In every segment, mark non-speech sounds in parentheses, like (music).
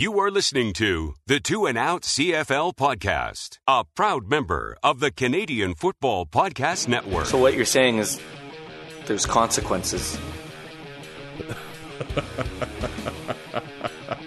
You are listening to the Two and Out CFL podcast, a proud member of the Canadian Football Podcast Network. So what you're saying is there's consequences. (laughs)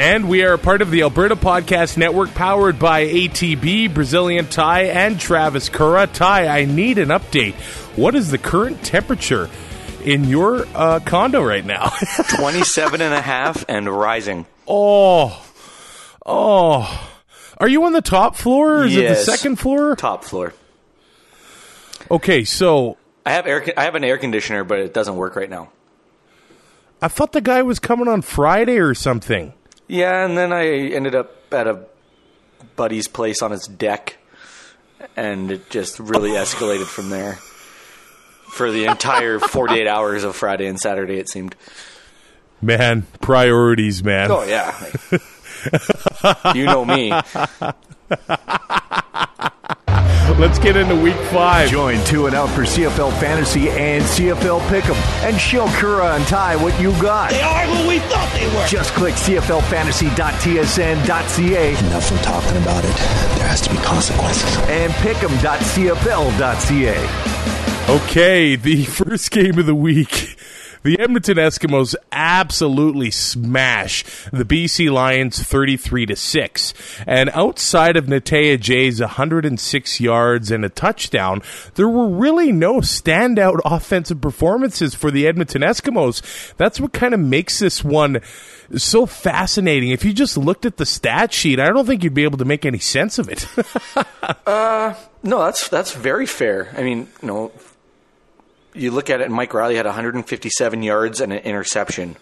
And we are a part of the Alberta Podcast Network powered by ATB, Brazilian Ty, and Travis Kura. Ty, I need an update. What is the current temperature in your uh, condo right now? (laughs) 27 and a half and rising. oh, oh. Are you on the top floor or is it Yes. the second floor? Top floor. Okay, so I have air. I have an air conditioner, but it doesn't work right now. I thought the guy was coming on Friday or something. Yeah, and then I ended up at a buddy's place on his deck, and it just really escalated from there. For the entire (laughs) 48 hours of Friday and Saturday, it seemed. Man, priorities, man. Oh yeah, (laughs) you know me. (laughs) Let's get into week five. Join Two and Out for CFL Fantasy and CFL Pick'em and show Kura and Ty what you got. They are who we thought they were. Just click CFLFantasy.tsn.ca Enough of talking about it. There has to be consequences. and pick'em.cfl.ca. Okay, the (laughs) first game of the week. The Edmonton Eskimos absolutely smash the BC Lions 33 to 6. And outside of Natey Adjei's 106 yards and a touchdown, there were really no standout (laughs) offensive performances for the Edmonton Eskimos. That's what kind of makes this one so fascinating. If you just looked at the stat sheet, I don't think you'd be able to make any sense of it. (laughs) Uh, no, that's that's very fair. I mean, you know, you look at it, and Mike Reilly had 157 yards and an interception,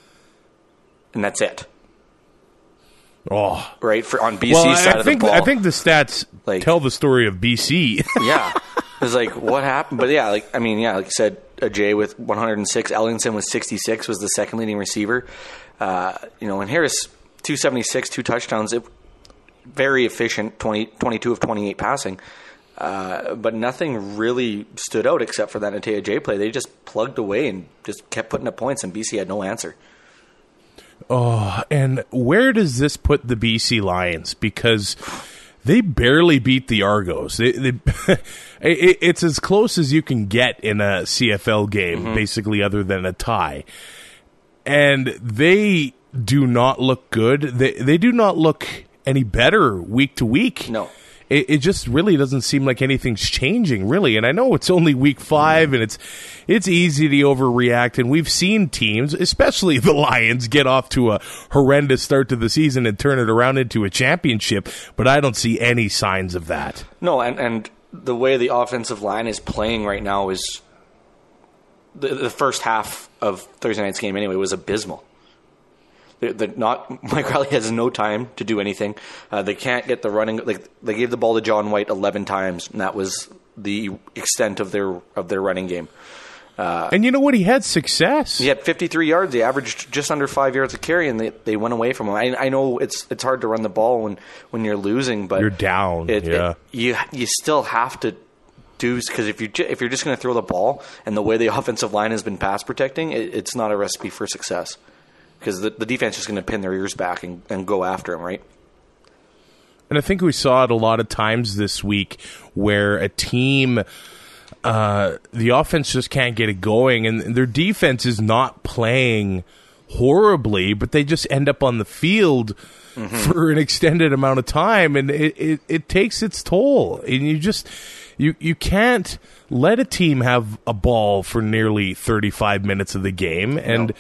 and that's it, oh. right? For on BC Well, side I of think the ball. I think the stats Like- tell the story of BC. (laughs) yeah. it's like, what happened? But yeah, like I mean, yeah, like you said, Jay with 106, Ellingson with 66 was the second leading receiver. Uh, you know, and Harris 276, two touchdowns. It, very efficient, 20, 22 of 28 passing. Uh, but nothing really stood out except for that Natey Adjei play. They just plugged away and just kept putting up points, and BC had no answer. Oh, and where does this put the BC Lions? Because they barely beat the Argos. They, they, (laughs) it, it's as close as you can get in a CFL game, Mm-hmm. basically, other than a tie. And they do not look good. They they do not look any better week to week. No. It, it just really doesn't seem like anything's changing, really. And I know it's only week five, and it's it's easy to overreact. And we've seen teams, especially (laughs) the Lions, get off to a horrendous start to the season and turn it around into a championship. But I don't see any signs of that. No, and, and the way the offensive line is playing right now is the, the first half of Thursday night's game anyway was abysmal. They're, they're not (laughs) Mike Reilly has no time to do anything. Uh, they can't get the running. Like they gave the ball to John White eleven times, and that was the extent of their of their running game. and you know what? He had success. He had 53 yards. He averaged just under five yards a carry, and they, they went away from him. I, I know it's it's hard to run the ball when, when you're losing, but You're down, It, yeah. it- you you still have to do because if you if you're just going to throw the ball and the way the (laughs) offensive line has been pass protecting, it, it's not a recipe for success because the, the defense is going to pin their ears back and, and go after him, right? And I think we saw it a lot of times this week where a team, uh, the offense just can't get it going, and their defense is not playing horribly, but they just end up on the field for an extended amount of time, and it, it, it takes its toll. And you just you you can't let a team have a ball for nearly thirty five minutes of the game and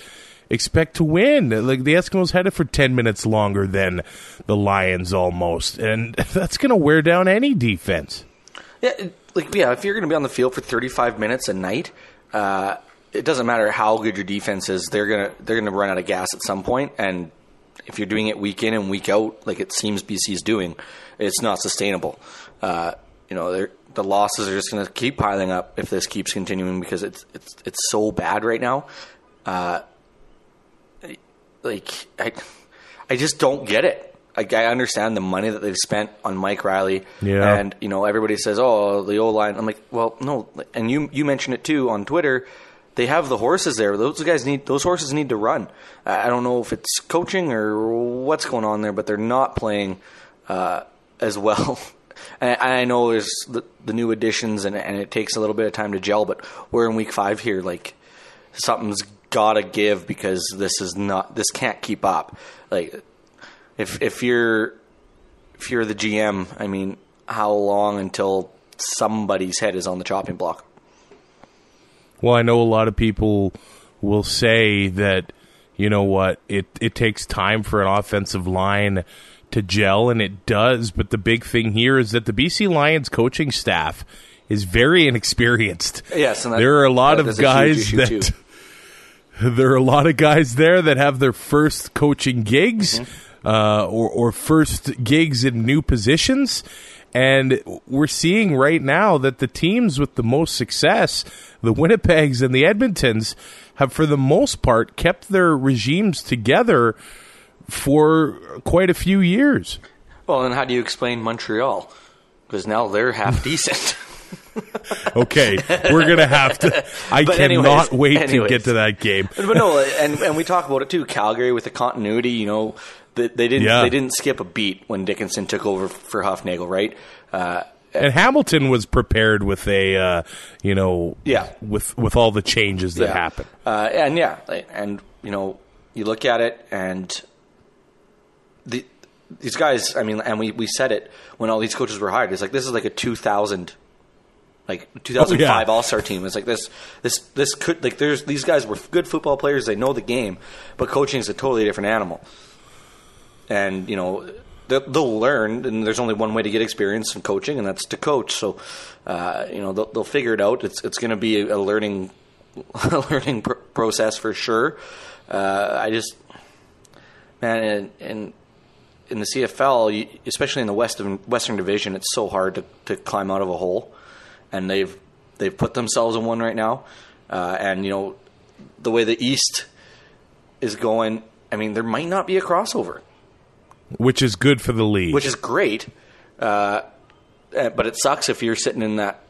expect to win. Like the Eskimos had it for 10 minutes longer than the Lions almost. And (laughs) that's going to wear down any defense. Yeah, like yeah, if you're going to be on the field for 35 minutes a night, uh, it doesn't matter how good your defense is. They're gonna they're gonna run out of gas at some point, and if you're doing it week in and week out, like it seems BC is doing, it's not sustainable. Uh, you know, the losses are just going to keep piling up if this keeps continuing because it's it's it's so bad right now. Uh, like I, I just don't get it. Like I understand the money that they've spent on Mike Reilly, Yeah. and you know everybody says, "Oh, the O line." I'm like, well, no, and you you mentioned it too on Twitter. They have the horses there. Those guys need those horses need to run. I don't know if it's coaching or what's going on there, but they're not playing uh, as well. (laughs) And I I know there's the, the new additions, and, and it takes a little bit of time to gel. But we're in week five here. Like something's got to give because this is not this can't keep up. Like if if you're if you're the GM, I mean, how long until somebody's head is on the chopping block? Well, I know a lot of people will say that you know what it it takes time for an offensive line to gel, and it does. But the big thing here is that the BC Lions coaching staff is very inexperienced. Yes, and that- there are a lot of is a huge guys that. (laughs) There are a lot of guys there that have their first coaching gigs Mm-hmm. uh, or, or first gigs in new positions. And we're seeing right now that the teams with the most success, the Winnipegs and the Edmontons, have for the most part kept their regimes together for quite a few years. Well, then how do you explain Montreal? Because now they're half (laughs) decent. Okay, we're gonna have to. I But cannot anyways, wait to get to that game. but no, and and we talk about it too. Calgary with the continuity, you know, they, they didn't Yeah. they didn't skip a beat when Dickenson took over for Hufnagel, right? Uh, And Hamilton was prepared with a, uh, you know, Yeah. with with all the changes that Yeah. happen. Uh, and yeah, and you know, you look at it, and the these guys. I mean, and we we said it when all these coaches were hired. It's like this is like a two thousand. Like 2005 Oh, yeah. All Star team. It's like this, this, this could like. There's these guys were good football players. They know the game, but coaching is a totally different animal. And you know, they'll, they'll learn. And there's only one way to get experience in coaching, and that's to coach. So, uh, you know, they'll, they'll figure it out. It's it's going to be a, (laughs) a learning a learning pr- process for sure. Uh, I just, man, and, and in the CFL, especially in the West Western Division, it's so hard to, to climb out of a hole, and they've they've put themselves in one right now. Uh, and you know, the way the East is going, I mean, there might not be a crossover, which is good for the league. which is great. Uh, but it sucks if you're sitting in that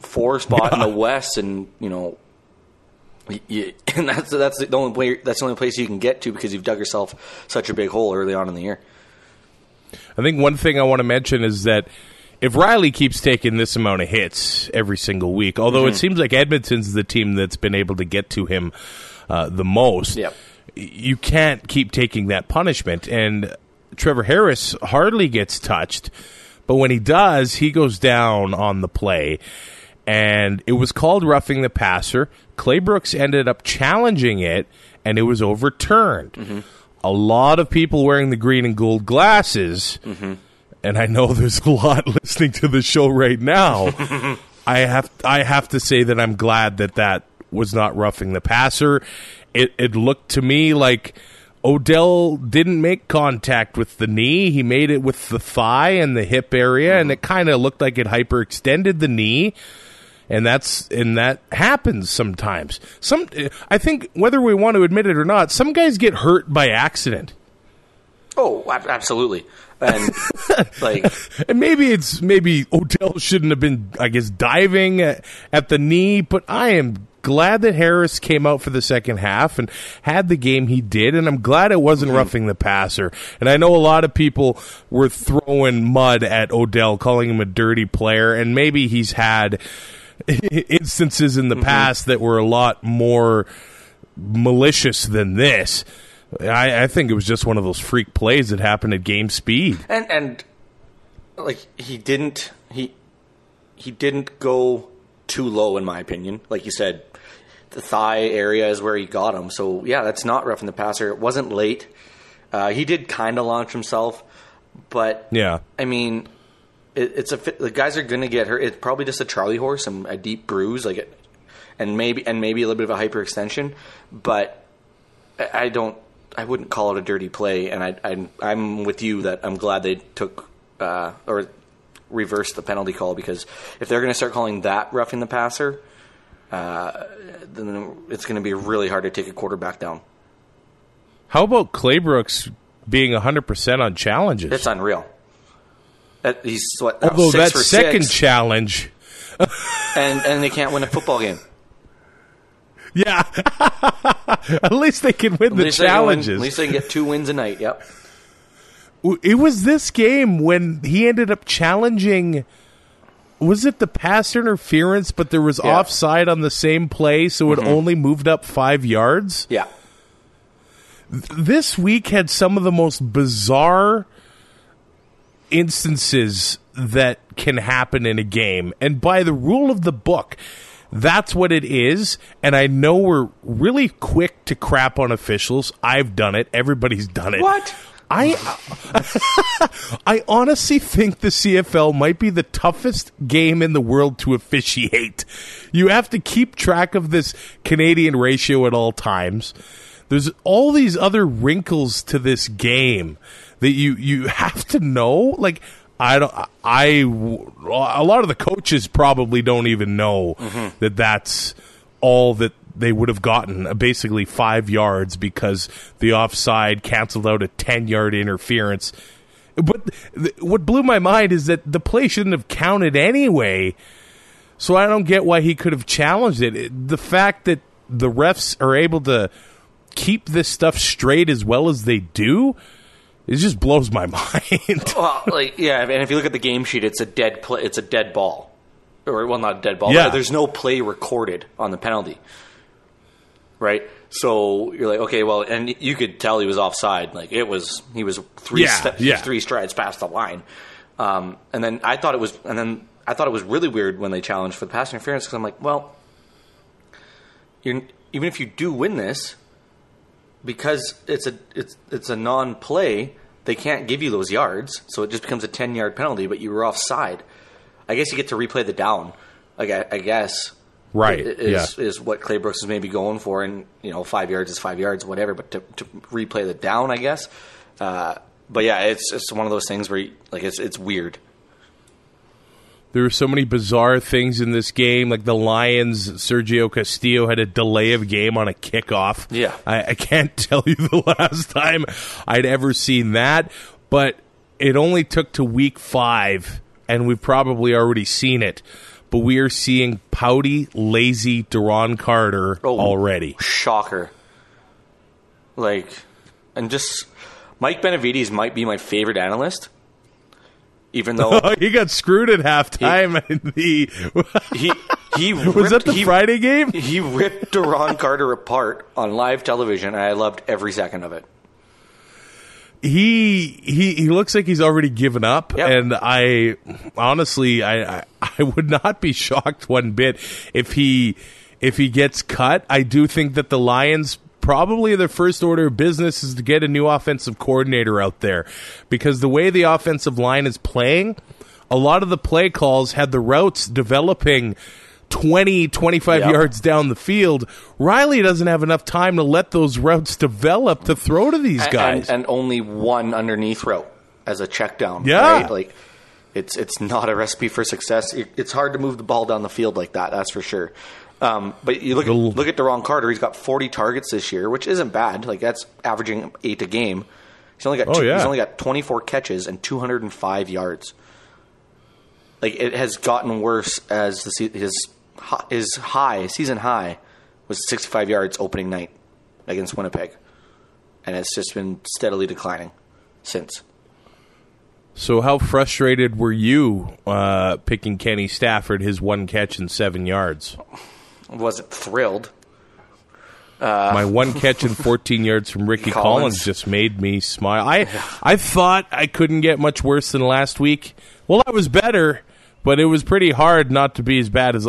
four spot in the West, and you know. y- y- (laughs) And that's that's the only way, that's the only place you can get to because you've dug yourself such a big hole early on in the year. I think one thing I want to mention is that if Reilly keeps taking this amount of hits every single week, although Mm-hmm. it seems like Edmonton's the team that's been able to get to him uh, the most, Yep. you can't keep taking that punishment. And Trevor Harris hardly gets touched, but when he does, he goes down on the play. And it was called roughing the passer. Claybrooks ended up challenging it, and it was overturned. A lot of people wearing the green and gold glasses, and I know there's a lot (laughs) listening to the show right now. (laughs) I have I have to say that I'm glad that that was not roughing the passer. It it looked to me like Odell didn't make contact with the knee. He made it with the thigh and the hip area, and mm-hmm. it kind of looked like it hyperextended the knee. And that's and that happens sometimes. Some I think whether we want to admit it or not, some guys get hurt by accident. Oh, absolutely. And (laughs) like, And maybe it's maybe Odell shouldn't have been, I guess, diving at, at the knee. But I am glad that Harris came out for the second half and had the game he did, and I'm glad it wasn't mm-hmm. roughing the passer. And I know a lot of people were throwing mud at Odell, calling him a dirty player, and maybe he's had (laughs) instances in the mm-hmm. past that were a lot more malicious than this. I, I think it was just one of those freak plays that happened at game speed. and and like he didn't he he didn't go too low in my opinion. Like you said, the thigh area is where he got him. So yeah, that's not roughing the passer. It wasn't late. Uh, he did kind of launch himself, but Yeah. I mean, it, it's a the guys are going to get hurt. It's probably just a Charlie horse and a deep bruise, like it, and maybe and maybe a little bit of a hyperextension. But I, I don't I wouldn't call it a dirty play, and I, I I'm with you that I'm glad they took uh, or reversed the penalty call because if they're going to start calling that roughing the passer, uh, then it's going to be really hard to take a quarterback down. How about Claybrooks being 100% on challenges? It's unreal. Uh, He's what? Although that for second six, challenge, (laughs) and and they can't win a football game. Yeah. (laughs) At least they can win At the can win- challenges. at least they can get two wins a night. Yep. It was this game when he ended up challenging. Was it the pass interference? But there was Yeah. Mm-hmm. offside on the same play, so it only moved up five yards. Yeah. This week had some of the most bizarre instances that can happen in a game, and by the rule of the book. That's what it is, and I know we're really quick to crap on officials. I've done it. Everybody's done it. What? I (laughs) I honestly think the CFL might be the toughest game in the world to officiate. You have to keep track of this Canadian ratio at all times. There's all these other wrinkles to this game that you you have to know. Like I don't I a lot of the coaches probably don't even know that that's all that they would have gotten uh, basically five yards because the offside canceled out a 10 yard interference. But th- what blew my mind is that the play shouldn't have counted anyway. So I don't get why he could have challenged it. It- The fact that the refs are able to keep this stuff straight as well as they do, it just blows my (laughs) mind. Well, like yeah, and if you look at the game sheet, it's a dead play. It's a dead ball, or well, not a dead ball. Yeah. There's no play recorded on the penalty, right? So you're like, okay, well, and you could tell he was offside. Like it was, he was three, Yeah, yeah. three strides past the line. Um, and then I thought it was, and then I thought it was really weird when they challenged for the pass interference because I'm like, well, even if you do win this, because it's a it's it's a non-play, they can't give you those yards, so it just becomes a ten yard penalty. But you were offside. I guess you get to replay the down. Like I, I guess, Right, Is yeah. is what Claybrooks is maybe going for, and you know five yards is five yards, whatever. But to, to replay the down, I guess. Uh, but yeah, it's it's one of those things where you, like it's it's weird. There were so many bizarre things in this game, like the Lions. Sergio Castillo had a delay of game on a kickoff. Yeah. I, I can't (laughs) tell you the last time I'd ever seen that, but it only took to week five, and we've probably already seen it. But we are seeing pouty, lazy Duron Carter Oh. already. Shocker. Like, and just Mike Benevides might be my favorite analyst, even (laughs) though he got screwed at halftime. in the (laughs) he he (laughs) was ripped, that the he, Friday game? He ripped Duron Carter apart on live television, and I loved every second of it. he he he looks like he's already given up Yep. and i honestly I, I i would not be shocked one bit if he if he gets cut i do think that the lions probably their first order of business is to get a new offensive coordinator out there because the way the offensive line is playing a lot of the play calls had the routes developing 20 25 Yep. yards down the field Reilly doesn't have enough time to let those routes develop to throw to these And- guys and, and only one underneath route as a check down. Yeah. right? like it's it's not a recipe for success. It, it's hard to move the ball down the field like that. That's for sure. Um, but you look at, look at Duron Carter. He's got 40 targets this year, which isn't bad. Like that's averaging eight a game. He's only got Oh, two, yeah. he's only got 24 catches and 205 yards. Like it has gotten worse as the his his high season high was 65 yards opening night against Winnipeg, and it's just been steadily declining since. So, how frustrated were you uh, picking Kenny Stafford, his one catch and seven yards? Wasn't thrilled. My one (laughs) catch and 14 yards from Ricky Collins. Collins. just made me smile. I I thought I couldn't get much worse than last week. Well, I was better, but it was pretty hard not to be as bad as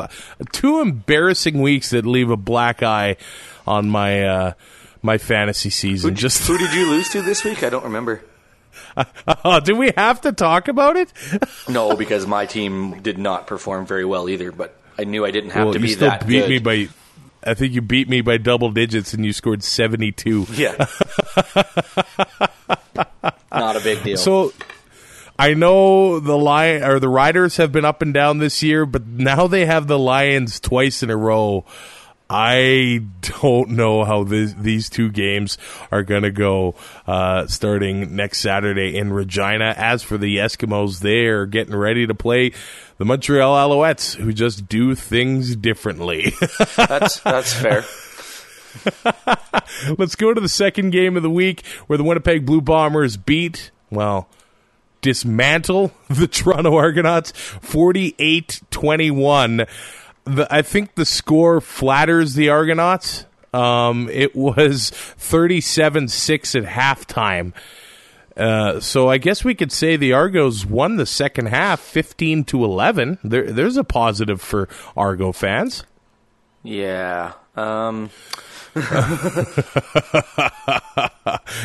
two embarrassing weeks that leave a black eye on my uh, my fantasy season. Just Who did you lose to this week? I don't remember. (laughs) oh, do we have to talk about it? No, because my team did not perform very well either. But I knew I didn't have well, to you be still that beat good. me by I think you beat me by double digits, and you scored seventy two. Yeah. (laughs) Not a big deal. So I know the lion or the Riders have been up and down this year, but now they have the Lions twice in a row. I don't know how this, these two games are going to go uh, starting next Saturday in Regina. As for the Eskimos, they are getting ready to play the Montreal Alouettes, who just do things differently. (laughs) that's that's fair. (laughs) Let's go to the second game of the week where the Winnipeg Blue Bombers beat, well, dismantle (laughs) the Toronto Argonauts 48 21. I think the score flatters the Argonauts. Um, it was 37 6 at halftime. Uh, so I guess we could say the Argos won the second half 15 to 11. There, there's a positive for Argo fans. Yeah. Um, (laughs)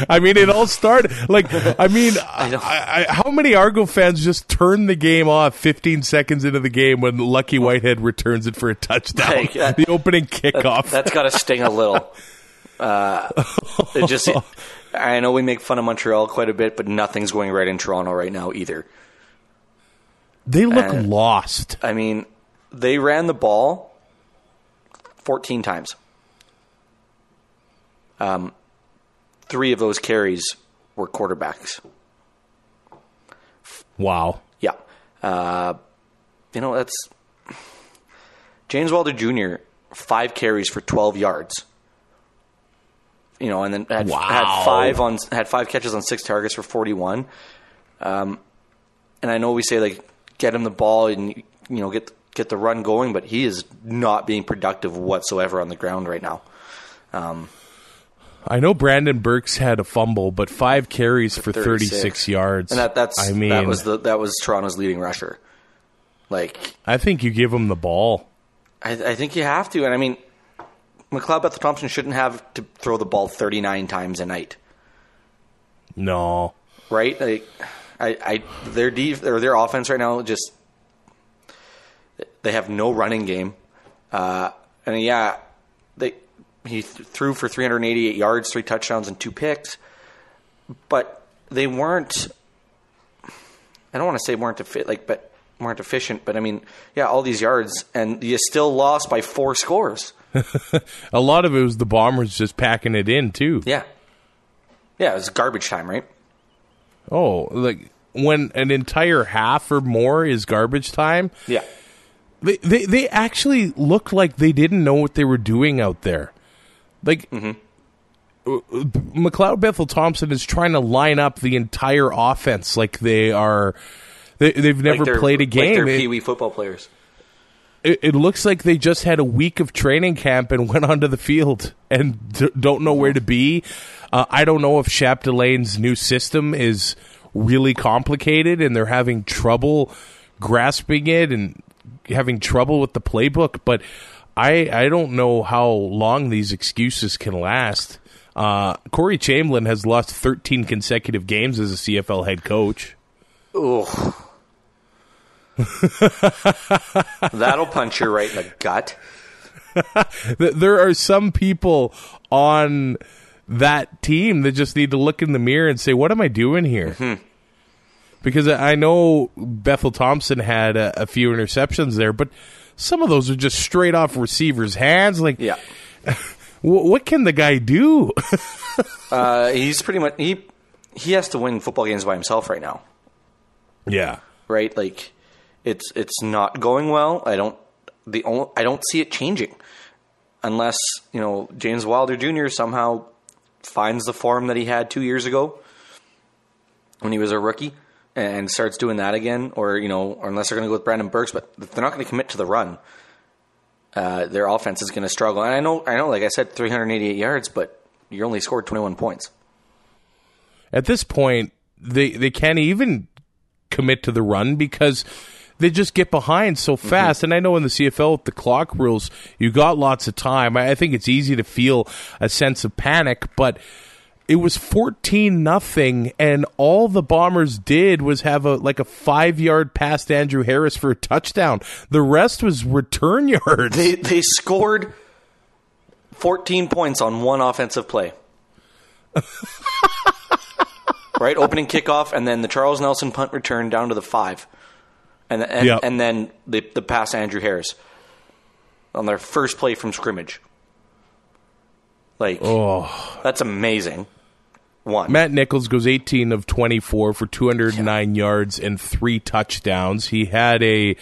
I mean, it all started like I mean, (laughs) I I, how many Argo fans just turned the game off 15 seconds into the game when Lucky Whitehead returns it for a touchdown? (laughs) Like, uh, the opening kickoff. That, has got to sting a little. Uh, it just, I know we make fun of Montreal quite a bit, but nothing's going right in Toronto right now either. They look and, lost. I mean, they ran the ball 14 times. Um, three of those carries were quarterbacks. Wow. Yeah. Uh, you know, that's James Wilder Jr., five carries for 12 yards. You know, and then had, wow. had five on had five catches on six targets for 41. Um, and I know we say like get him the ball and you know get get the run going, but he is not being productive whatsoever on the ground right now. Um, I know Brandon Burks had a fumble, but five carries for 36, 36 yards. And that, that's I mean that was the that was Toronto's leading rusher. Like I think you give him the ball. I, I think you have to, and I mean, McLeod Bethel Thompson shouldn't have to throw the ball 39 times a night. No, right? Like, I, I their def, or their offense right now just they have no running game, uh, and yeah, they he th- threw for 388 yards, three touchdowns, and two picks. But they weren't. I don't want to say weren't fit like, but weren't efficient. But I mean, yeah, all these yards, and you still lost by four scores. (laughs) a lot of it was the Bombers just packing it in too. Yeah, yeah, it was garbage time, right? Oh, like when an entire half or more is garbage time. Yeah. They, they they actually looked like they didn't know what they were doing out there. Like mm-hmm. McLeod Bethel Thompson is trying to line up the entire offense like they are. They, have never like played a game. Like they're Pee Wee football players. It, it, looks like they just had a week of training camp and (laughs) went onto the field and d- don't know where to be. Uh, I don't know if Chapdelaine's new system is really complicated and they're having trouble grasping it and having trouble with the playbook, but I I don't know how long these excuses can last. Uh, Corey Chamblin has lost 13 consecutive games as a CFL head coach. Ugh. (laughs) That'll punch you right in the gut. (laughs) there are some people on that team that just need to look in the mirror and say, "What am I doing here?" Mm-hmm. Because I know Bethel Thompson had a, a few interceptions there, but some of those are just straight off receivers' hands. Like, yeah. (laughs) what can the guy do? (laughs) uh, he's pretty much he he has to win football games by himself right now. Yeah. Right. Like it's it's not going well. I don't the only, I don't see it changing unless you know James Wilder Jr. somehow finds the form that he had two years ago when he was a rookie and starts doing that again, or you know, or unless they're going to go with Brandon Burks, but they're not going to commit to the run. Uh, their offense is going to struggle. And I know, I know, like I said, 388 yards, but you only scored 21 points. At this point, they they can't even commit to the run because they just get behind so mm-hmm. fast. Mm-hmm. And I know in the CFL with the clock rules, you got lots of time. I think it's easy to feel a sense of panic, but it was 14 nothing and all the bombers did was have a like a 5 yard pass to Andrew Harris for a touchdown the rest was return (laughs) yards they they scored 14 points on one offensive play. (laughs) right, opening kickoff, and then the Charles Nelson punt return down to the five, and and, Yep. and then the the pass to Andrew Harris on their first play from scrimmage. Like, Oh, that's amazing. One, Matt Nichols goes 18 of 24 for 209 yards and three touchdowns. He had a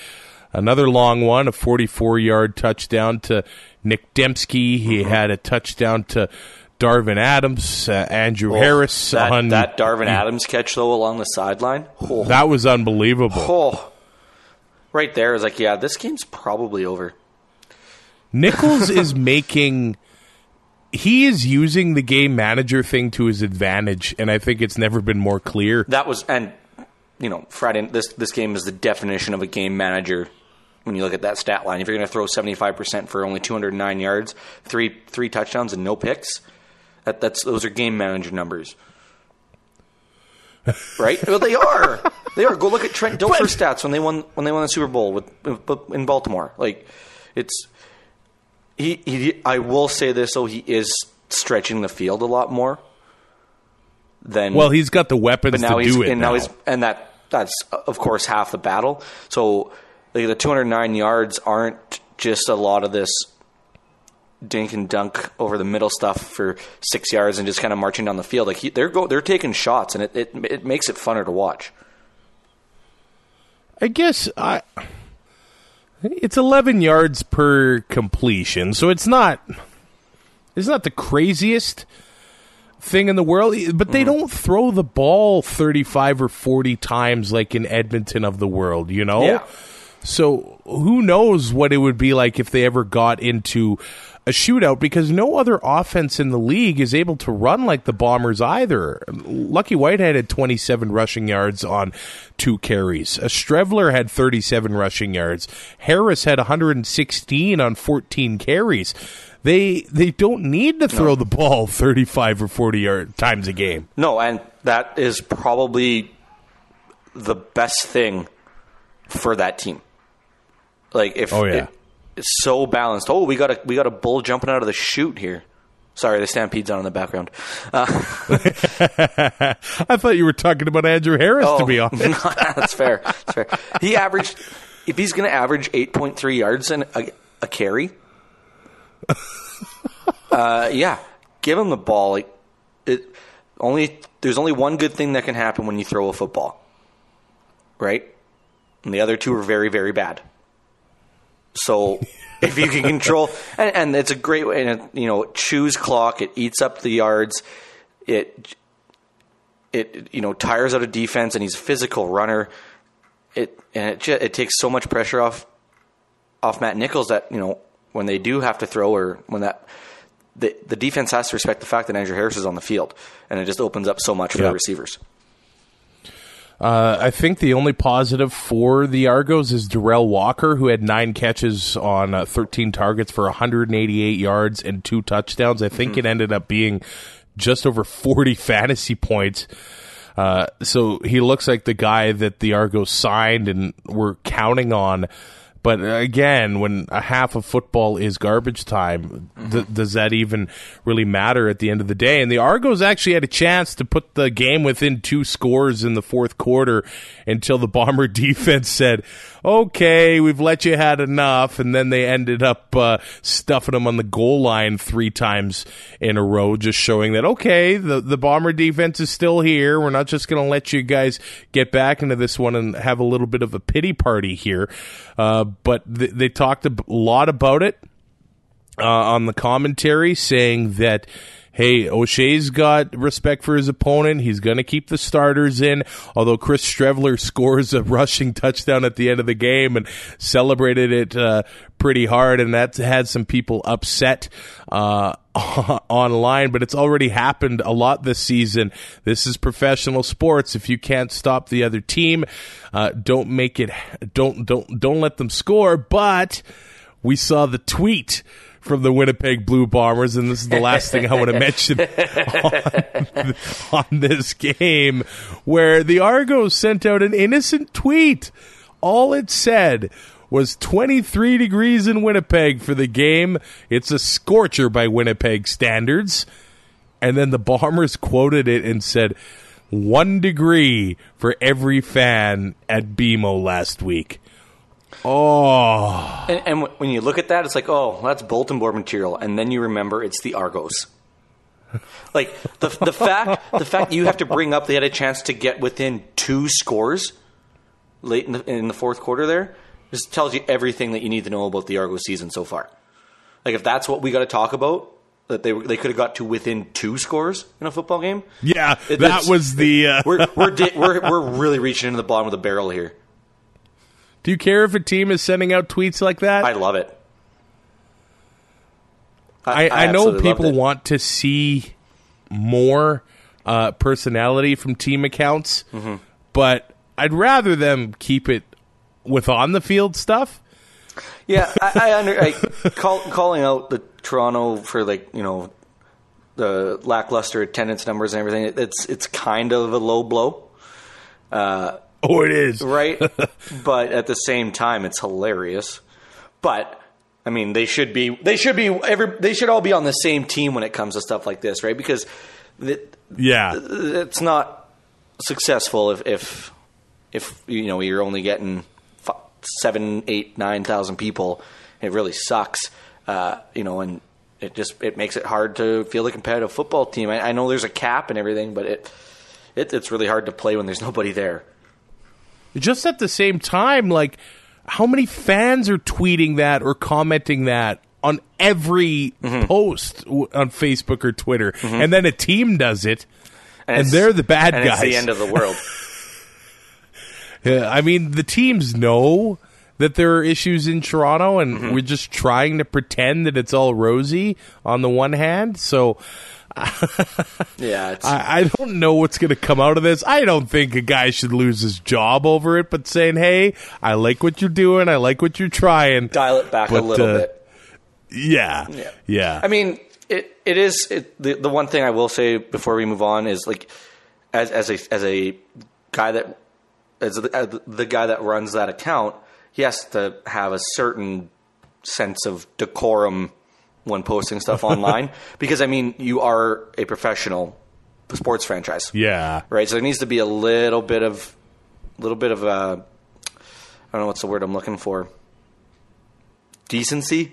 another long one, a 44 yard touchdown to Nic Demski. He Mm-hmm. had a touchdown to Darvin Adams, uh, Andrew Oh, Harris. that, on, that Darvin Adams catch though along the sideline. Oh, that was unbelievable. oh. right there is like, yeah, this game's probably over. Nichols is (laughs) making he is using the game manager thing to his advantage, and I think it's never been more clear. That was and you know Friday. This this game is the definition of a game manager. When you look at that stat line, if you're going to throw 75 percent for only 209 yards, three three touchdowns and no picks, that that's those are game manager numbers, right? well, they are. They are. Go look at Trent (laughs) Dilfer's stats when they won when they won the Super Bowl with in Baltimore. Like it's he, he. I will say this though, he is stretching the field a lot more than Well, he's got the weapons now to he's do it and now. he's and that that's of course half the battle. So like the 209 yards aren't just a lot of this dink and dunk over the middle stuff for six yards and just kind of marching down the field. Like he, they're go they're taking shots and it, it it makes it funner to watch. I guess I. It's 11 yards per completion, so it's not. It's not the craziest thing in the world, but they mm. don't throw the ball 35 or 40 times like in Edmonton of the world, you know? Yeah. So who knows what it would be like if they ever got into a shootout because no other offense in the league is able to run like the Bombers either. Lucky Whitehead had 27 rushing yards on two carries. A Streveler had 37 rushing yards. Harris had 116 on 14 carries. They they don't need to throw the ball 35 or 40 yard times a game. No, and that is probably the best thing for that team. Like if Oh, yeah. it- so balanced. Oh, we got a we got a bull jumping out of the chute here. Sorry, the stampede's on in the background. Uh, (laughs) I thought you were talking about Andrew Harris to oh, be (laughs) honest. (laughs) that's fair. That's fair. He averaged if he's going to average eight point three yards in a, a carry. uh, yeah, give him the ball. Like it only there's only one good thing that can happen when you throw a football, right? And the other two are very very bad. So if you can (laughs) control, and, and it's a great way, and it, you know, choose clock, it eats up the yards, it it you know tires out a defense, and he's a physical runner. It and it ju- it takes so much pressure off off Matt Nichols that you know when they do have to throw or when that the the defense has to respect the fact that Andrew Harris is on the field, and it just opens up so much for Yeah. the receivers. Uh, I think the only positive for the Argos is Derel Walker, who had nine catches on uh, 13 targets for 188 yards and two touchdowns. I think it ended up being just over 40 (laughs) fantasy points. Uh, so he looks like the guy that the Argos signed and were counting on. But uh, again, when a half of football is garbage time, mm-hmm. th- does that even really matter at the end of the day? And the Argos actually had a chance to put the game within two scores in the fourth quarter until the (laughs) Bomber defense said, okay, we've let you had enough. And then they ended up uh, stuffing them on the goal line three times in a row, just showing that, okay, the, the Bomber defense is still here. We're not just going to let you guys get back into this one and have a little bit of a pity party here. Uh, but th- they talked a lot about it uh, on the commentary, saying that. Hey, O'Shea's got respect for his opponent. He's going to keep the starters in. Although Chris Streveler (laughs) scores a rushing touchdown at the end of the game and celebrated it uh, pretty hard, and that had some people upset uh, (laughs) online. But it's already happened a lot this season. This is professional sports. If you can't stop the other team, uh, don't make it. Don't don't don't let them score. But we saw the tweet from the Winnipeg Blue Bombers, and this is the last thing I want to mention on, on this game, where the Argos sent out an innocent tweet. All it said was 23 degrees in Winnipeg for the game. It's a scorcher by Winnipeg standards. And then the Bombers quoted it and said, one degree for every fan at BMO last week. Oh. And, and when you look at that, it's like, oh, that's bulletin board material, and then you remember it's the Argos. Like the the fact the fact you have to bring up they had a chance to get within two scores late in the, in the fourth quarter there just tells you everything that you need to know about the Argos season so far. Like if that's what we got to talk about, that they they could have got to within two scores in a football game. Yeah, It- that was the. Uh, We're we're di- (laughs) we're we're really reaching into the bottom of the barrel here. Do you care if a team is sending out tweets like that? I love it. I, I, know people want to see more uh, personality from team accounts, Mm-hmm. but I'd rather them keep it with on the field stuff. Yeah, (laughs) I, I under I, call, calling out the Toronto for like you know the lackluster attendance numbers and everything. It's it's kind of a low blow, (laughs) Oh, it is. right? (laughs) but at the same time, it's hilarious. But I mean, they should be they should be every they should all be on the same team when it comes to stuff like this, right? Because it, Yeah. it's not successful if if if you know you're only getting f- seven, eight, nine thousand people. It really sucks, uh, you know, and it just it makes it hard to feel a competitive football team. I, I know there's a cap and everything, but it, it it's really hard to play when there's nobody there. Just at the same time, like, how many fans are tweeting that or commenting that on every Mm-hmm. post w- on Facebook or Twitter? And then a team does it. And it's- they're the bad and guys. It's the end of the world. (laughs) Yeah, I mean, the teams know that there are issues in Toronto, and Mm-hmm. we're just trying to pretend that it's all rosy on the one hand. So (laughs) yeah, I, I don't know what's going to come out of this. I don't think a guy should lose his job over it, but saying, hey, I like what you're doing, I like what you're trying. dial it back But, a little uh, bit. Yeah. Yeah. Yeah. I mean, it it is it, the the one thing I will say before we move on is like as as a as a guy that as the, as the guy that runs that account, he has to have a certain sense of decorum when posting stuff (laughs) online because I mean, you are a professional sports franchise yeah. right? So there needs to be a little bit of, a little bit of uh, I don't know what's the word I'm looking for. Decency,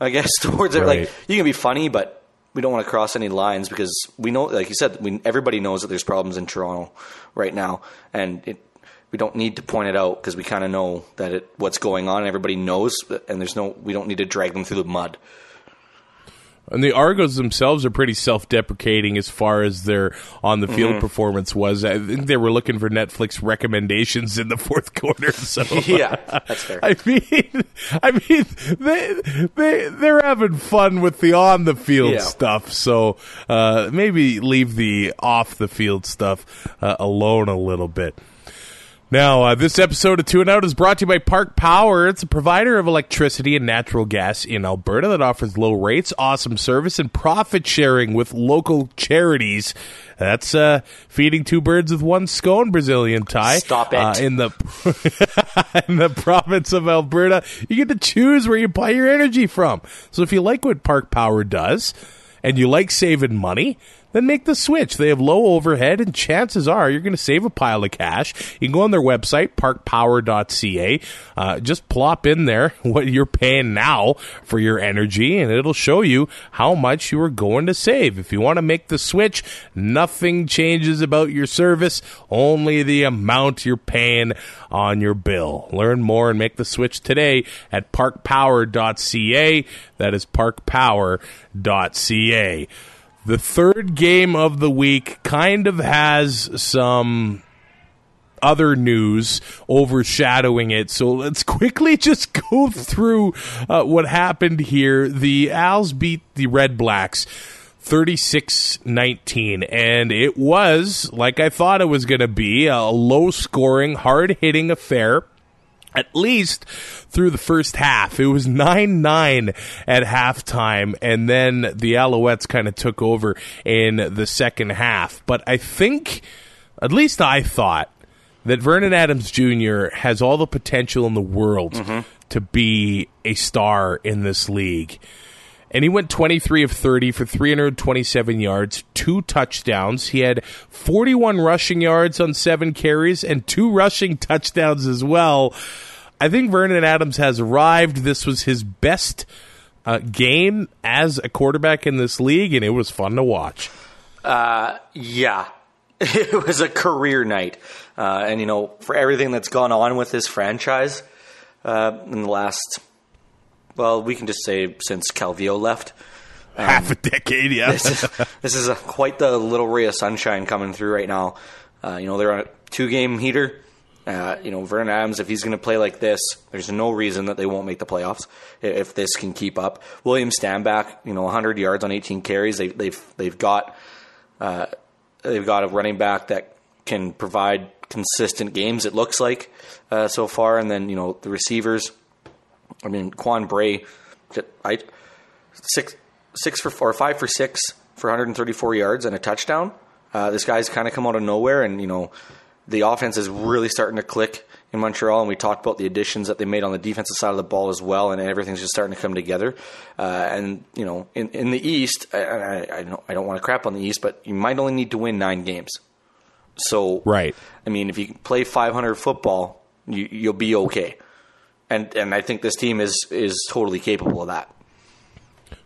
I guess, (laughs) towards it. Like you can be funny, but we don't want to cross any lines because we know, like you said, we, everybody knows that there's problems in Toronto right now, and it, we don't need to point it out because we kind of know that it what's going on. and Everybody knows, and there's no, we don't need to drag them through the mud. And the Argos themselves are pretty self-deprecating as far as their on-the-field Mm-hmm. performance was. I think they were looking for Netflix recommendations in the fourth (laughs) quarter. So (laughs) yeah, that's fair. (laughs) I mean, I mean, they they they're having fun with the on the field Yeah. stuff. So uh, maybe leave the off the field stuff uh, alone a little bit. Now, uh, this episode of Two and Out is brought to you by Park Power. It's a provider of electricity and natural gas in Alberta that offers low rates, awesome service, and profit sharing with local charities. That's uh, feeding two birds with one scone, Brazilian tie. Stop it. Uh, in the (laughs) in the province of Alberta, you get to choose where you buy your energy from. So if you like what Park Power does, and you like saving money, then make the switch. They have low overhead, and chances are you're going to save a pile of cash. You can go on their website, parkpower.ca. Uh, just plop in there (laughs) what you're paying now for your energy, and it'll show you how much you are going to save. If you want to make the switch, nothing changes about your service, only the amount you're paying on your bill. Learn more and make the switch today at parkpower.ca. That is parkpower.ca. The third game of the week kind of has some other news overshadowing it. So let's (laughs) quickly just go through uh, what happened here. The Als beat the Red Blacks 36 19, and it was, like I thought it was going to be, a low scoring, hard hitting affair at least through the first half. It was 9 9 at halftime, and then the Alouettes kind of took over in the second half. But I think, at least I thought, that Vernon Adams Jr. has all the potential in the world mm-hmm. to be a star in this league. And he went 23 of 30 for 327 yards, two touchdowns. He had 41 rushing yards on seven carries and two rushing touchdowns as well. I think Vernon Adams has arrived. This was his best uh, game as a quarterback in this league, and it was fun to watch. Yeah, (laughs) it was a career night, uh, and you know, for everything that's gone on with this franchise uh, in the last, well, we can just say since Calvillo left. Half a decade, yeah. this is, this is a, quite the little ray of sunshine coming through right now. Uh, you know, they're on a two game heater. Uh, you know, Vernon Adams, if he's going to play like this, there's no reason that they won't make the playoffs if this can keep up. William Stanback, you know, 100 yards on 18 carries. They, they've they've got uh, they've got a running back that can provide consistent games. It looks like uh, so far, and then you know the receivers. I mean, Quan Bray, I six six for or five for six for 134 yards and a touchdown. Uh, this guy's kind of come out of nowhere, and you know the offense is really starting to click in Montreal. And we talked about the additions that they made on the defensive side of the ball as well, and everything's just starting to come together. Uh, and you know, in in the East, I, I, I don't I don't want to crap on the East, but you might only need to win nine games. So Right. I mean, if you play 500 football, you, you'll be okay. And and I think this team is is totally capable of that.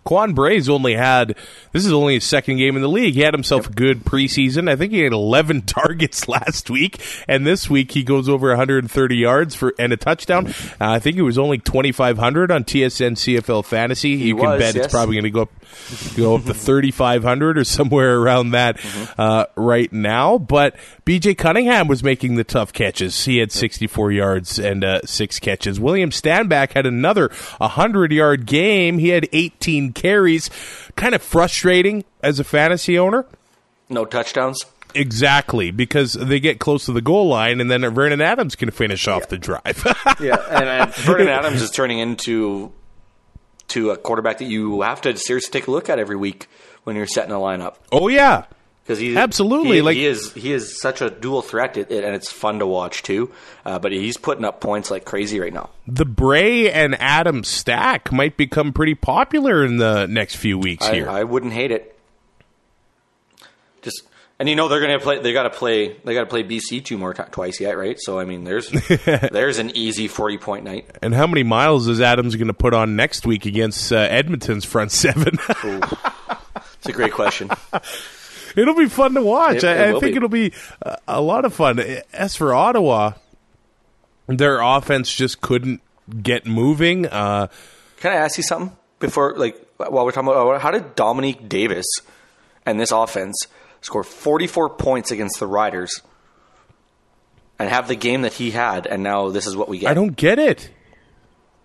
Quan Bray's only had this is only his second game in the league. He had himself a good preseason. I think he had 11 (laughs) targets last week, and this week he goes over 130 yards for and a touchdown. Uh, I think it was only 2,500 on TSN CFL Fantasy. you can was, bet it's probably going to go up go up to 3,500 or somewhere around that uh, right now. But BJ Cunningham was making the tough catches. He had 64 yards and uh, six catches. William Stanback had another 100 yard game. He had 18 carries. Kind of frustrating as a fantasy owner. No touchdowns. Exactly, because they get close to the goal line, and then Vernon Adams can finish off the drive. Yeah, and, and (laughs) Vernon Adams is turning into to a quarterback that you have to seriously take a look at every week when you're setting a lineup oh yeah, because he's Absolutely, he, like- he is he is such a dual threat, it, and it's fun to watch too. Uh, but he's putting up points like crazy right now. the Bray and Adam stack might become pretty popular in the next few weeks I, here. I wouldn't hate it. And you know they're going to play. They got to play. They got to play BC two more ti twice yet, right? So I mean, there's (laughs) there's an easy forty point night. and how many miles is Adams going to put on next week against uh, Edmonton's front seven? (laughs) It's a great question. (laughs) it'll be fun to watch. It- it I, I think be. it'll be uh, a lot of fun. As for Ottawa, their offense just couldn't get moving. Uh, Can I ask you something before, like, while we're talking about how did Dominique Davis and this offense score 44 points against the Riders and have the game that he had, and now this is what we get? I don't get it.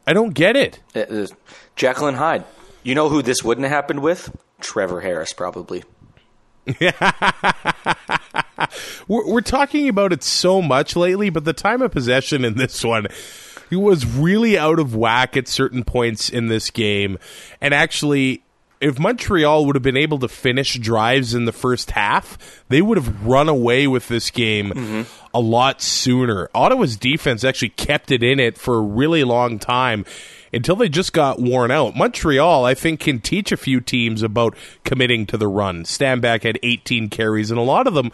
I don't get it. It Jekyll and Hyde. You know who this wouldn't have happened with? Trevor Harris, probably. (laughs) We're, we're talking about it so much lately, but the time of possession in this one it was really out of whack at certain points in this game. And actually, if Montreal would have been able to finish drives in the first half, they would have run away with this game a lot sooner. Ottawa's defense actually kept it in it for a really long time until they just got worn out. Montreal, I think, can teach a few teams about committing to the run. Stanback had 18 carries, and a lot of them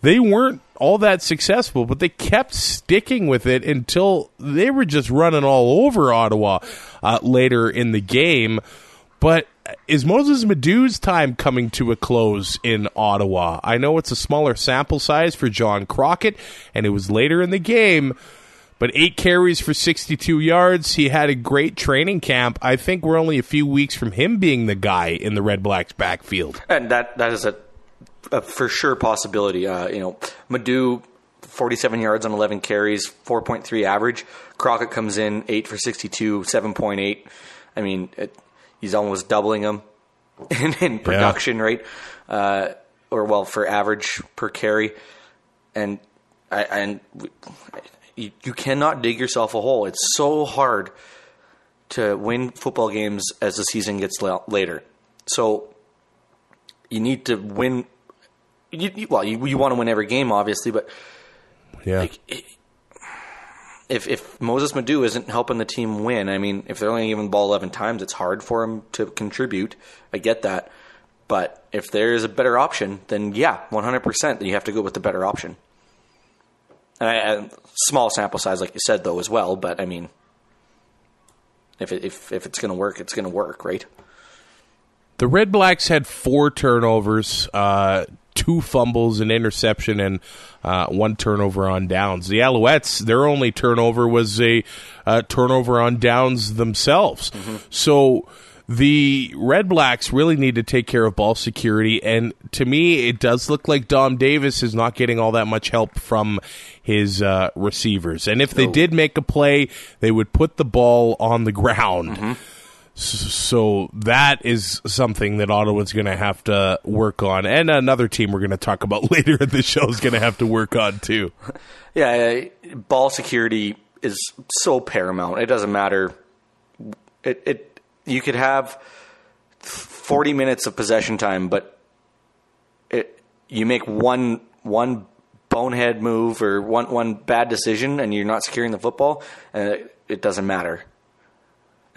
they weren't all that successful, but they kept sticking with it until they were just running all over Ottawa uh, later in the game. But is Moses Madu's time coming to a close in Ottawa? I know it's a smaller sample size for John Crockett, and it was later in the game. But eight carries for 62 yards. He had a great training camp. I think we're only a few weeks from him being the guy in the Red Blacks backfield. And that that is a, a for sure possibility. Uh, you know, Madhu, 47 yards on 11 carries, 4.3 average. Crockett comes in, 8 for 62, 7.8. I mean, it, he's almost doubling him (laughs) in, in production rate, uh, or well, for average per carry. And I, and you, you cannot dig yourself a hole. It's so hard to win football games as the season gets la- later. So you need to win. You, you- well, you, you want to win every game, obviously, but Yeah. Like, if if Moses Madu isn't helping the team win, I mean, if they're only giving the ball eleven times, it's hard for him to contribute. I get that, but if there is a better option, then yeah, one hundred percent, then you have to go with the better option. And, I, and small sample size, like you said, though, as well. But I mean, if it, if if it's going to work, it's going to work, right? The Red Blacks had four turnovers, uh, two fumbles, an interception, and uh, one turnover on downs. The Alouettes, their only turnover was a uh, turnover on downs themselves. So the Red Blacks really need to take care of ball security, and to me, it does look like Dom Davis is not getting all that much help from his uh, receivers. And if they did make a play, they would put the ball on the ground. So that is something that Ottawa's going to have to work on, and another team we're going to talk about (laughs) later in the show is going to have to work on too. (laughs) Yeah, uh, ball security is so paramount. It doesn't matter. It it you could have forty minutes of possession time, but it you make one one bonehead move or one one bad decision, and you're not securing the football, and it, it doesn't matter.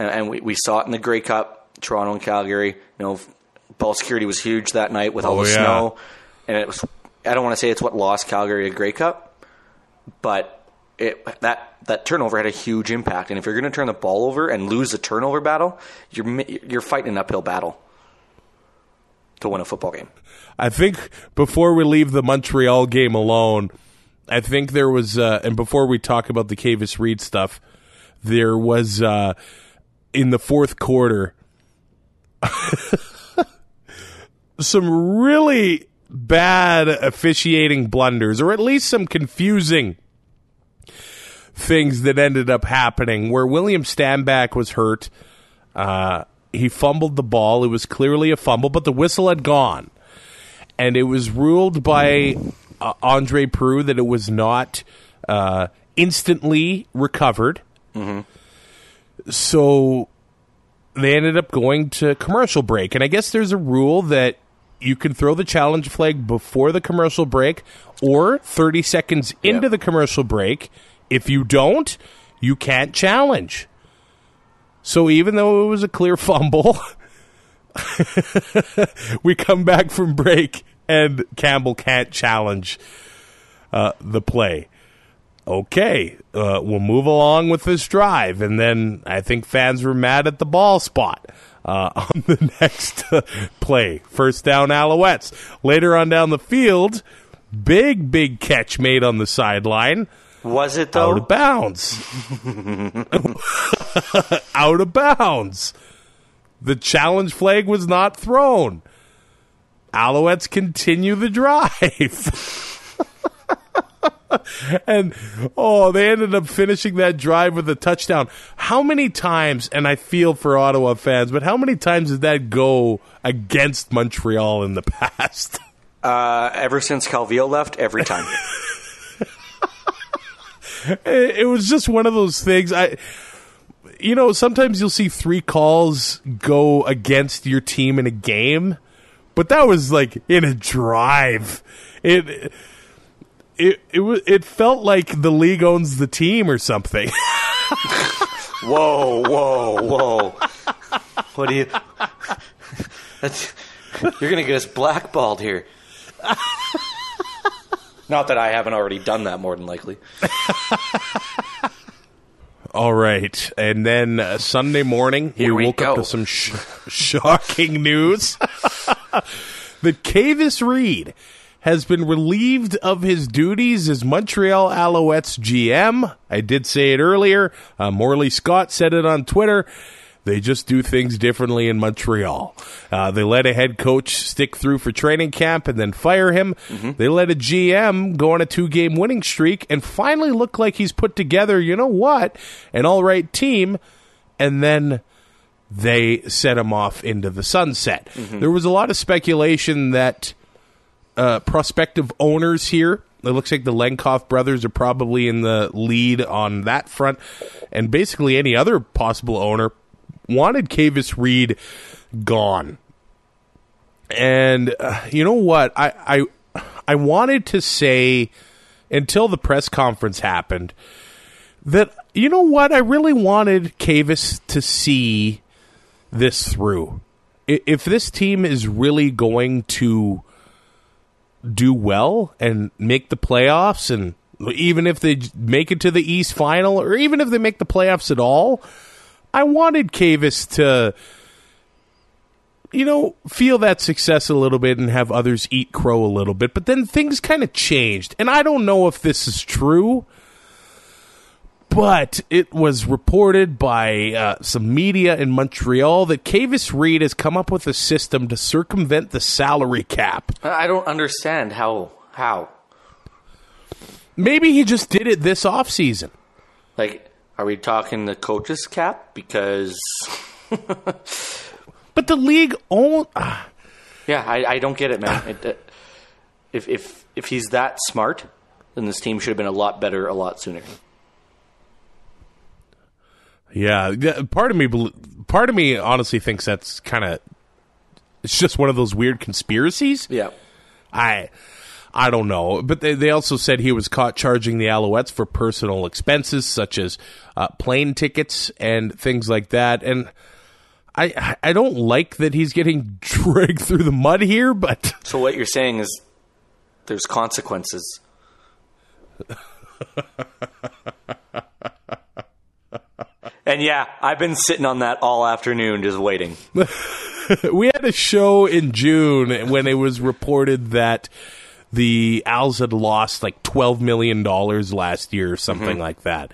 And, and we, we saw it in the Grey Cup, Toronto and Calgary. You know, ball security was huge that night with all Oh, the yeah. snow, and it was. I don't want to say it's what lost Calgary a Grey Cup, but it, that that turnover had a huge impact. And if you're going to turn the ball over and lose a turnover battle, you're you're fighting an uphill battle to win a football game. I think before we leave the Montreal game alone, I think there was, uh, and before we talk about the Kavis Reed stuff, there was uh, in the fourth quarter (laughs) some really bad officiating blunders, or at least some confusing things that ended up happening where William Stanback was hurt. Uh, he fumbled the ball. It was clearly a fumble, but the whistle had gone. And it was ruled by uh, Andre Proulx that it was not uh, instantly recovered. So they ended up going to commercial break. And I guess there's a rule that you can throw the challenge flag before the commercial break or 30 seconds into the commercial break. If you don't, you can't challenge. So even though it was a clear (laughs) fumble, (laughs) we come back from break and Campbell can't challenge uh, the play. Okay, uh, we'll move along with this drive, and then I think fans were mad at the ball spot uh, (laughs) on the next uh, play. First down, Alouettes. Later on down the field, big big catch made on the sideline Was it out though? of bounds. (laughs) out of bounds. The challenge flag was not thrown. Alouettes continue the (laughs) drive. (laughs) and oh, they ended up finishing that drive with a touchdown. How many times, and I feel for Ottawa fans, but how many times did that go against Montreal in the (laughs) past? uh, ever since Calvillo left, every time. (laughs) it it was just one of those things. I, you know, sometimes you'll see three calls go against your team in a game, but that was like in a drive. It it it wa- it felt like the league owns the team or something. (laughs) whoa, whoa, whoa! What do you? That's, you're gonna get us blackballed here. Not that I haven't already done that, more than likely. All right, and then uh, Sunday morning Here we we woke up to some sh- (laughs) shocking news (laughs) that Kavis Reed has been relieved of his duties as Montreal Alouettes GM. I did say it earlier. Uh, Morley Scott said it on Twitter. They just do things differently in Montreal. Uh, they let a head coach stick through for training camp and then fire him. They let a GM go on a two game winning streak and finally look like he's put together, you know what, an all right team. And then they set him off into the sunset. There was a lot of speculation that uh, prospective owners here. It looks like the Lenkoff brothers are probably in the lead on that front, and basically any other possible owner wanted Kavis Reed gone. And uh, you know what? I, I I wanted to say until the press conference happened that you know what I really wanted Kavis to see this through. If this team is really going to do well and make the playoffs and even if they make it to the East final or even if they make the playoffs at all, I wanted Kavis to you know, feel that success a little bit and have others eat crow a little bit. But then things kind of changed. And I don't know if this is true, but it was reported by uh, some media in Montreal that Kavis Reed has come up with a system to circumvent the salary cap. I don't understand how how. Maybe he just did it this offseason. like are we talking the coaches cap? Because (laughs) But the league own ah, yeah I, I don't get it man. It, uh, if if if he's that smart then this team should have been a lot better a lot sooner Yeah, part of me, part of me, honestly thinks that's kind of. It's just one of those weird conspiracies. yeah I, I don't know, but they, they also said he was caught charging the Alouettes for personal expenses such as uh, plane tickets and things like that. And I, I don't like that he's getting (laughs) dragged through the mud here, but so what you're saying is there's consequences (laughs) and yeah I've been sitting on that all afternoon just waiting (laughs) we had a show in June when it was reported that the Owls had lost like twelve million dollars last year or something mm-hmm. like that.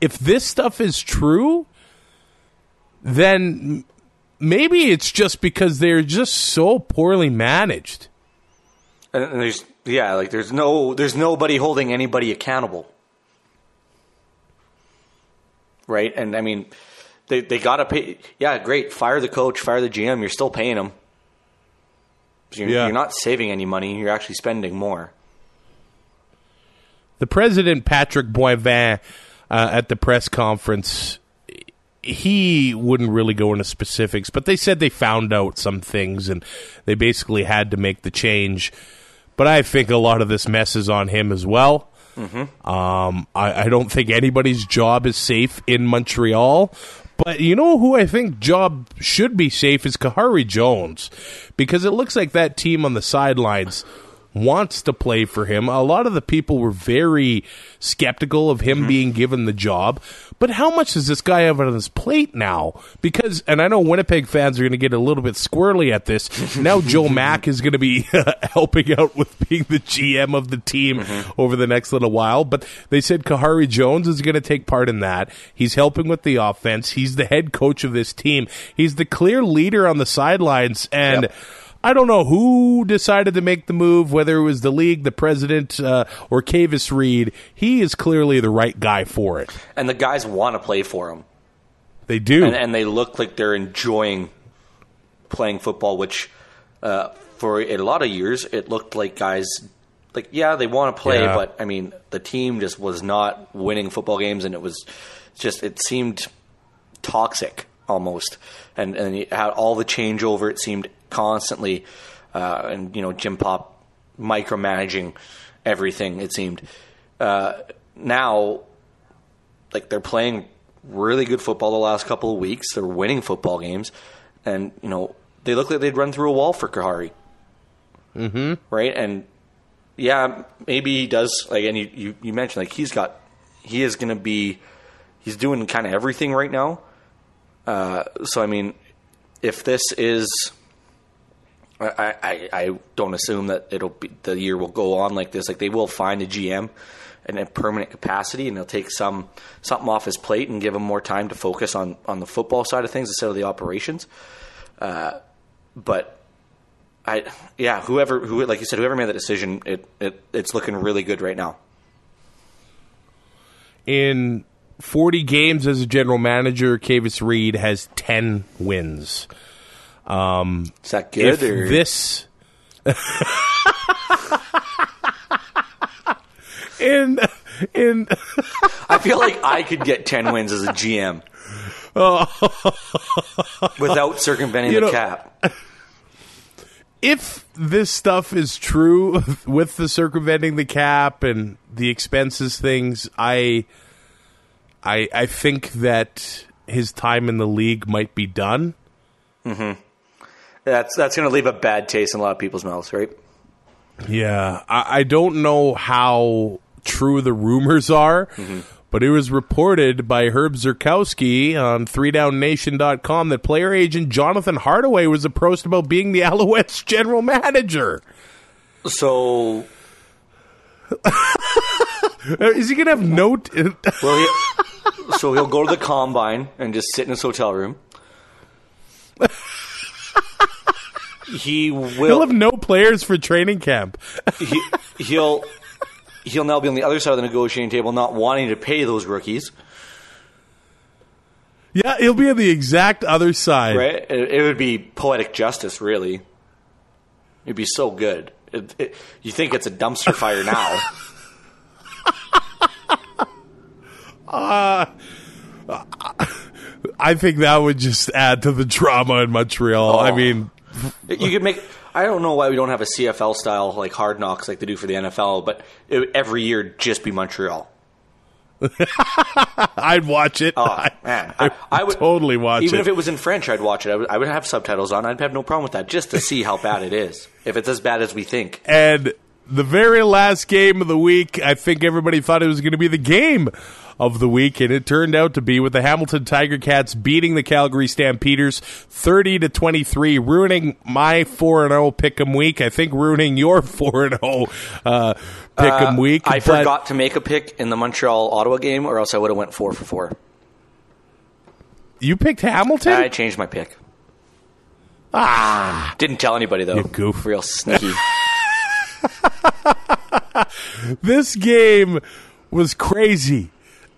If this stuff is true, then maybe it's just because they're just so poorly managed. And there's yeah, like there's no there's nobody holding anybody accountable. Right? And I mean they they got to pay yeah, great. Fire the coach, fire the GM, you're still paying them. You're, Yeah. you're not saving any money, you're actually spending more. The president, Patrick Boivin, uh, at the press conference, he wouldn't really go into specifics, but they said they found out some things and they basically had to make the change. But I think a lot of this mess is on him as well. Um, I, I don't think anybody's job is safe in Montreal. But you know who I think job should be safe is Khari Jones, because it looks like that team on the sidelines wants to play for him. A lot of the people were very skeptical of him being given the job. But how much does this guy have on his plate now? Because, and I know Winnipeg fans are going to get a little bit squirrely at this. (laughs) Now Joe Mack is going to be (laughs) helping out with being the GM of the team mm-hmm. over the next little while. But they said Khari Jones is going to take part in that. He's helping with the offense. He's the head coach of this team. He's the clear leader on the sidelines. And Yep. I don't know who decided to make the move, whether it was the league, the president, uh, or Kavis Reed. He is clearly the right guy for it. And the guys want to play for him. They do. and, and they look like they're enjoying playing football, which uh, for a lot of years it looked like guys like yeah they want to play, Yeah. but I mean the team just was not winning football games, and it was just it seemed toxic almost, and and had all the changeover. It seemed constantly, uh, and you know Jim Popp micromanaging everything. It seemed uh, now like they're playing really good football the last couple of weeks. They're winning football games, and you know they look like they'd run through a wall for Khari. Mm-hmm. Right, and yeah, maybe he does. Like, and you, you, you mentioned like he's got he is going to be he's doing kind of everything right now. Uh, so I mean, if this is. I, I, I don't assume that it'll be the year will go on like this. Like they will find a GM in a permanent capacity, and they'll take some something off his plate and give him more time to focus on on the football side of things instead of the operations. Uh, but I, yeah, whoever who like you said, whoever made that decision, it, it it's looking really good right now. In 40 games as a general manager, Kavis Reed has 10 wins. Um, is that good? if or? this in in I feel like I could get ten wins as a GM oh. without circumventing You the cap. if this stuff is true with the circumventing the cap and the expenses things, I I I think that his time in the league might be done. Mm-hmm. That's that's going to leave a bad taste in a lot of people's mouths, right? Yeah, I, I don't know how true the rumors are, but it was reported by Herb Zurkowski on 3downnation.com that player agent Jonathan Hardaway was approached about being the (laughs) Alouettes general manager. So Uh, Is he going to have no... T- Well, he, so he'll go to the combine and just sit in his hotel room. He will. He'll have no players for training camp. he, he'll he'll now be on the other side of the negotiating table, not wanting to pay those rookies. Yeah, he'll be on the exact other side. Right? It, it would be poetic justice, really. It'd be so good. It, it, you think it's a dumpster fire now? (laughs) Uh, I think that would just add to the drama in Montreal. I Oh. mean, You could make. I don't know why we don't have a CFL style like hard knocks like they do for the NFL, but it, every year just be Montreal. (laughs) I'd watch it. Oh (laughs) I, man, I, I would totally watch even it. Even if it was in French. I'd watch it. I would, I would have subtitles on. I'd have no problem with that, just to see how bad it is. If it's as bad as we think, And the very last game of the week, I think everybody thought it was going to be the game of the week, and it turned out to be with the Hamilton Tiger Cats beating the Calgary Stampeders 30 to 23, ruining my 4 and 0 pick'em week. I think ruining your (laughs) 4 and 0 uh, pick'em Uh, week. I but forgot to make a pick in the Montreal Ottawa game, or else I would have went four for four. You picked Hamilton? I changed my pick. Ah, didn't tell anybody though. You goof. Real sneaky. (laughs) (laughs) this game was crazy.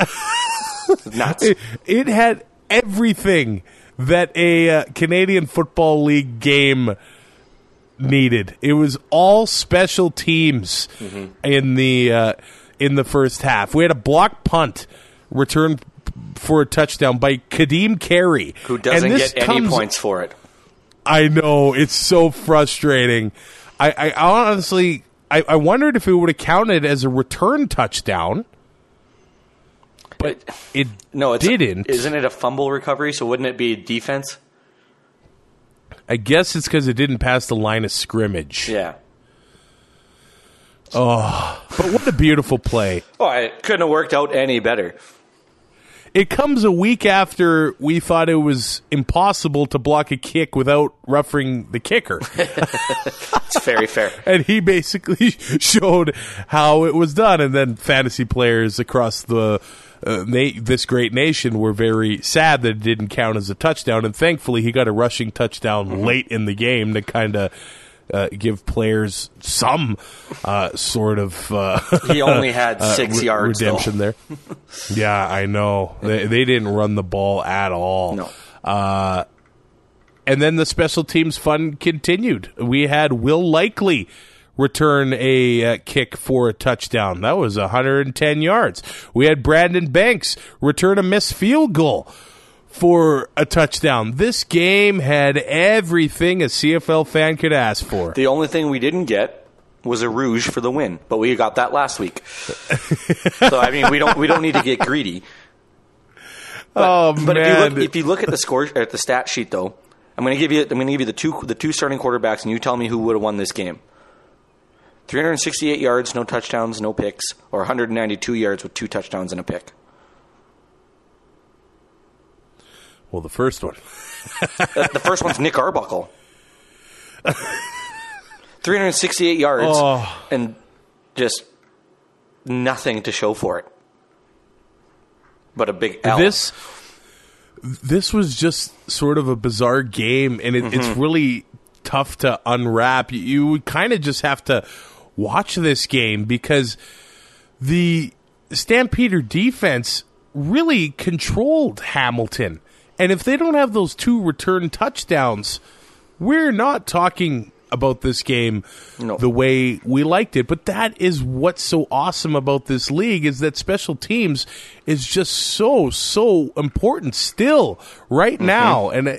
(laughs) Nuts. It, it had everything that a uh, Canadian Football League game needed. It was all special teams in the uh, in the first half. We had a block punt return for a touchdown by Kadeem Carey, Who doesn't get any comes- points for it? I know it's so frustrating. I, I honestly, I, I wondered if it would have counted as a return touchdown, but it No, it's didn't. Isn't it a fumble recovery? So wouldn't it be defense? I guess it's because it didn't pass the line of scrimmage. Yeah. Oh, but what a beautiful play! Oh, it couldn't have worked out any better. It comes a week after we thought it was impossible to block a kick without roughing the kicker. (laughs) It's very fair. (laughs) and he basically (laughs) showed how it was done. And then fantasy players across the uh, na- this great nation were very sad that it didn't count as a touchdown. And thankfully, he got a rushing touchdown late in the game to kind of. Uh, give players some uh, sort of uh, (laughs) He only had (laughs) six re- yards. though. redemption there. (laughs) yeah, I know they, they didn't run the ball at all. No. Uh, and then the special teams fun continued. We had Will Likely return a uh, kick for a touchdown. That was 110 yards. We had Brandon Banks return a missed field goal for a touchdown. This game had everything a CFL fan could ask for. The only thing we didn't get was a rouge for the win, but we got that last week. (laughs) so I mean, we don't we don't need to get greedy. oh But if you man, look if you look at the score at the stat sheet though, I'm going to give you I'm going to give you the two the two starting quarterbacks, and you tell me who would have won this game. 368 yards, no touchdowns, no picks, or 192 yards with two touchdowns and a pick. well, the first one. The, first one's Nick Arbuckle. 368 yards Oh. and just nothing to show for it. But a big L. This this was just sort of a bizarre game, and it, it's mm-hmm. really tough to unwrap. You, you would kind of just have to watch this game because the Stampeder defense really controlled Hamilton, and if they don't have those two return touchdowns, we're not talking about this game No. the way we liked it. But that is what's so awesome about this league is that special teams is just so so important still right now, and uh,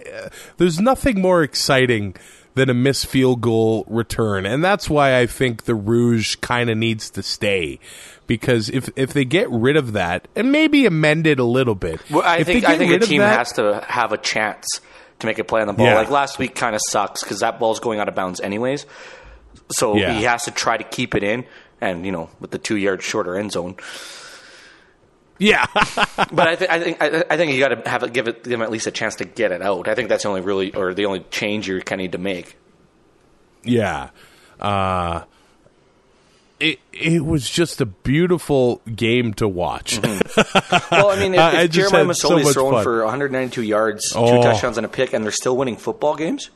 there's nothing more exciting than a missed field goal return. And that's why I think the Rouge kind of needs to stay. Because if if they get rid of that and maybe amend it a little bit, Well, I think I think a team that- has to have a chance to make a play on the ball. Yeah. Like last week, kind of sucks because that ball's going out of bounds anyways. So Yeah. he has to try to keep it in, and you know, with the two yard shorter end zone. Yeah, (laughs) But I, th- I think I, I think you got to have it, give it give him at least a chance to get it out. I think that's the only really or the only change you kind of need to make. yeah. Uh, it it was just a beautiful game to watch. (laughs) Well, I mean, if, I- I Jeremiah so Masoli's throwing fun. for 192 yards, two Oh. touchdowns, and a pick, and they're still winning football games.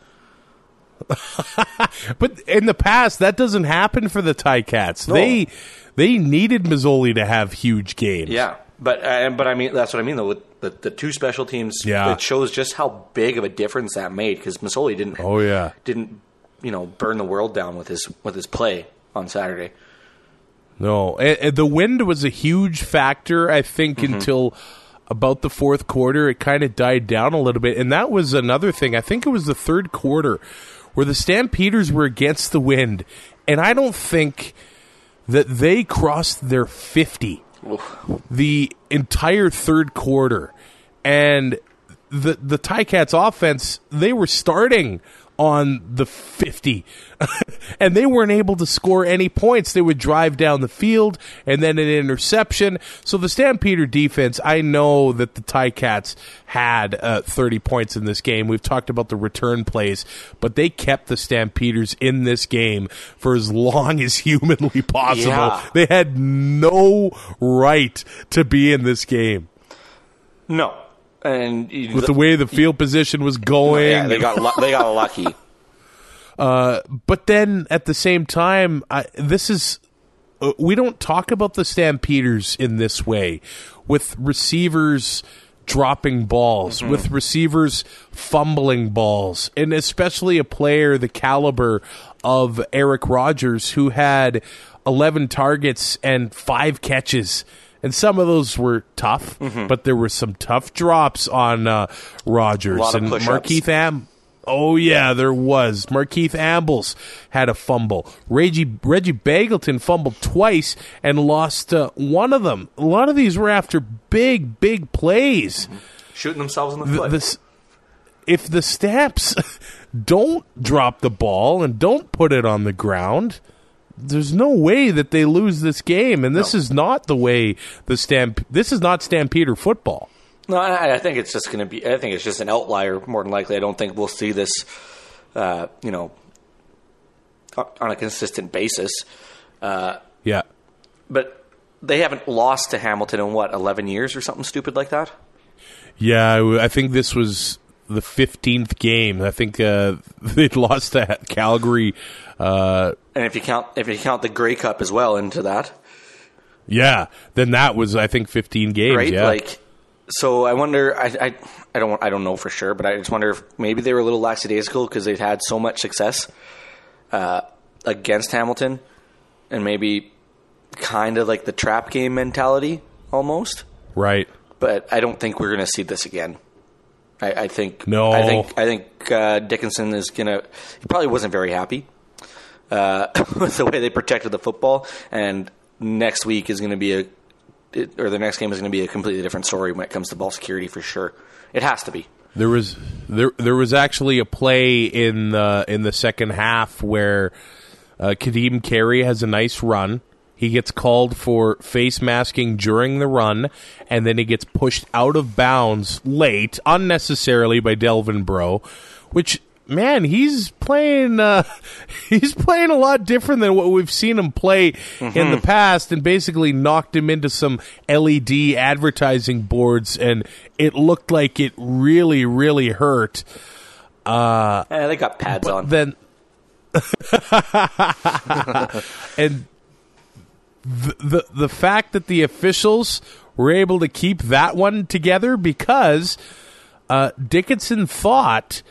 (laughs) But in the past, that doesn't happen for the Ticats. They they needed Masoli to have huge games. Yeah, but uh, but I mean that's what I mean though with the, the two special teams. Yeah. it shows just how big of a difference that made because Masoli didn't. Oh, yeah. didn't you know burn the world down with his with his play on Saturday. No, and, and the wind was a huge factor. I think Mm-hmm. until about the fourth quarter, it kind of died down a little bit, and that was another thing. I think it was the third quarter where the Stampeders were against the wind, and I don't think that they crossed their fifty the entire third quarter, and the the Ticats offense they were starting on the 50 (laughs) and they weren't able to score any points. They would drive down the field and then an interception. So the stampeder defense i know that the ticats had uh, 30 points in this game. We've talked about the return plays but they kept the stampeders in this game for as long as (laughs) humanly possible. Yeah. they had no right to be in this game. No, and you- with the way the field position was going yeah, they got they got lucky. (laughs) but then at the same time, I, this is uh, we don't talk about the Stampeders in this way with receivers dropping balls, with receivers fumbling balls, and especially a player the caliber of Eric Rogers who had 11 targets and 5 catches. And some of those were tough, but there were some tough drops on uh, Rogers A lot of and. Markeith Am. Oh yeah, there was. Markeith Ambles had a fumble. Reggie Reggie Begelton fumbled twice and lost uh, one of them. A lot of these were after big, big plays. Shooting themselves in the, The- foot. this- if the Stamps (laughs) don't drop the ball and don't put it on the ground, there's no way that they lose this game. And this is not the way the Stamp. This is not Stampeder football. No, I, I think it's just going to be. I think it's just an outlier more than likely. I don't think we'll see this, uh, you know, on a consistent basis. Yeah. But they haven't lost to Hamilton in what eleven years or something stupid like that. Yeah, I- think this was the 15th game. I think uh, (laughs) they'd lost to Calgary. And if you count if you count the Grey Cup as well into that, yeah, then that was I think 15 games. right? Yeah, Like, so I wonder. I, I I don't I don't know for sure, but I just wonder if maybe they were a little lackadaisical because they've had so much success uh, against Hamilton, and maybe kind of like the trap game mentality almost. right. But I don't think we're going to see this again. I, I think No. I think I think uh, Dickenson is going to. He probably wasn't very happy uh, (laughs) the way they protected the football, and next week is going to be a, it, or the next game is going to be a completely different story when it comes to ball security for sure. It has to be. There was there there was actually a play in the in the second half where uh, Kadeem Carey has a nice run. He gets called for face masking during the run, and then he gets pushed out of bounds late, unnecessarily by Delvin Breaux, which man, he's playing uh, (laughs) he's playing a lot different than what we've seen him play in the past, and basically knocked him into some LED advertising boards, and it looked like it really, really hurt. Eh, they got pads on. Then (laughs) and the, the the fact that the officials were able to keep that one together because uh, Dickenson thought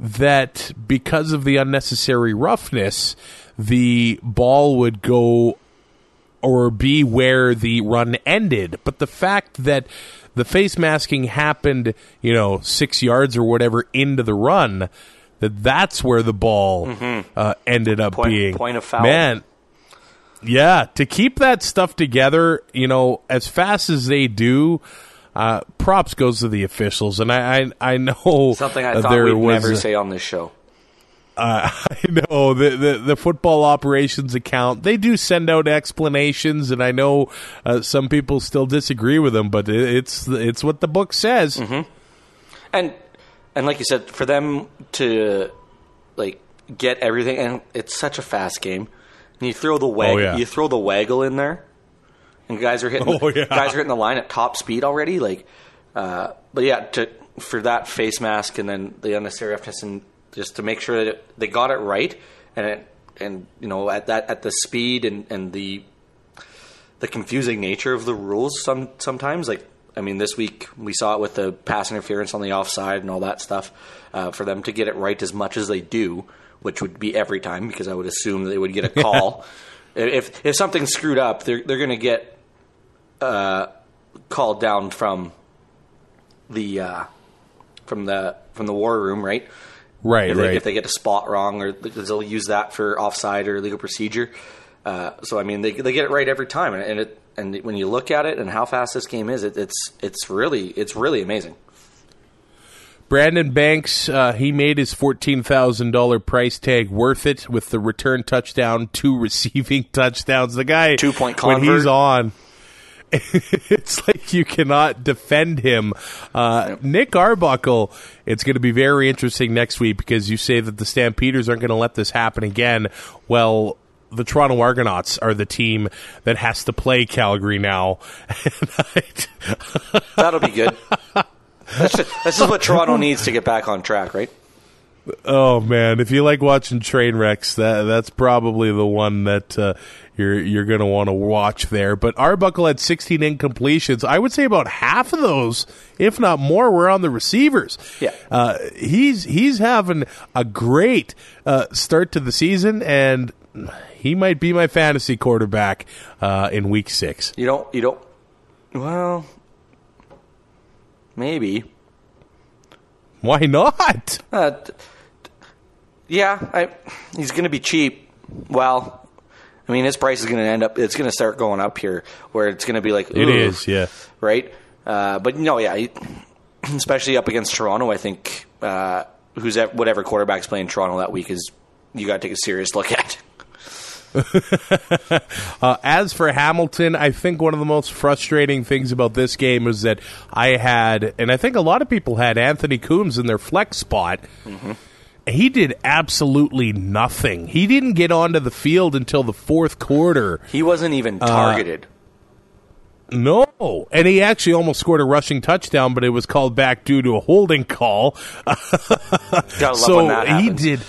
that because of the unnecessary roughness, the ball would go or be where the run ended. But the fact that the face masking happened, you know, six yards or whatever into the run, that that's where the ball uh, ended up Mm-hmm. Point- being. point of foul. Man, yeah, to keep that stuff together, you know, as fast as they do, uh, props goes to the officials, and I I, I know Something I thought we'd never a- say on this show. uh, (laughs) I know the, the the football operations account. They do send out explanations, and I know uh, some people still disagree with them, but it, it's it's what the book says. Mm-hmm. And and like you said, for them to like get everything, and it's such a fast game. And you throw the wag, Oh, yeah. you throw the waggle in there, and guys are hitting (laughs) Oh, yeah. guys are hitting the line at top speed already. Like, uh, but yeah, to for that face mask and then the unnecessary roughness, and just to make sure that they got it right, and it, and you know at that at the speed and and the the confusing nature of the rules some sometimes like I mean this week we saw it with the pass interference on the offside and all that stuff uh, for them to get it right as much as they do which would be every time because I would assume they would get a (laughs) call if if something's screwed up they're they're going to get uh, called down from the uh, from the from the war room right Right, if they, right. if they get a spot wrong, or they'll use that for offside or legal procedure. Uh, so I mean, they they get it right every time, and, and it and when you look at it and how fast this game is, it, it's it's really it's really amazing. Brandon Banks, uh, he made his fourteen thousand dollar price tag worth it with the return touchdown, two receiving (laughs) touchdowns. The guy Two-point when he's on. (laughs) it's like you cannot defend him. Uh, Nick Arbuckle, it's going to be very interesting next week because you say that the Stampeders aren't going to let this happen again. Well, the Toronto Argonauts are the team that has to play Calgary now. (laughs) That'll be good. That's just, this is what Toronto needs to get back on track, right? Oh man, if you like watching train wrecks, that that's probably the one that uh, you're you're going to want to watch there. But Arbuckle had 16 incompletions. I would say about half of those, if not more, were on the receivers. Yeah. uh, he's he's having a great uh, start to the season, and he might be my fantasy quarterback uh, in Week Six. You don't you don't. Well, maybe. (laughs) Why not? Uh, t- t- yeah, I, he's going to be cheap. Well, I mean, his price is going to end up. It's going to start going up here, where it's going to be like it is, yeah. right. Uh, but no, yeah, he, (clears throat) especially up against Toronto, I think uh, who's at, whatever quarterback's playing Toronto that week is you got to take a serious look at. (laughs) Uh, as for Hamilton, I think one of the most frustrating things about this game was that I had, and I think a lot of people had Anthony Coombs in their flex spot. He did absolutely nothing. He didn't get onto the field until the fourth quarter. He wasn't even Uh, targeted. No, and he actually almost scored a rushing touchdown, but it was called back due to a holding call. (laughs) So he did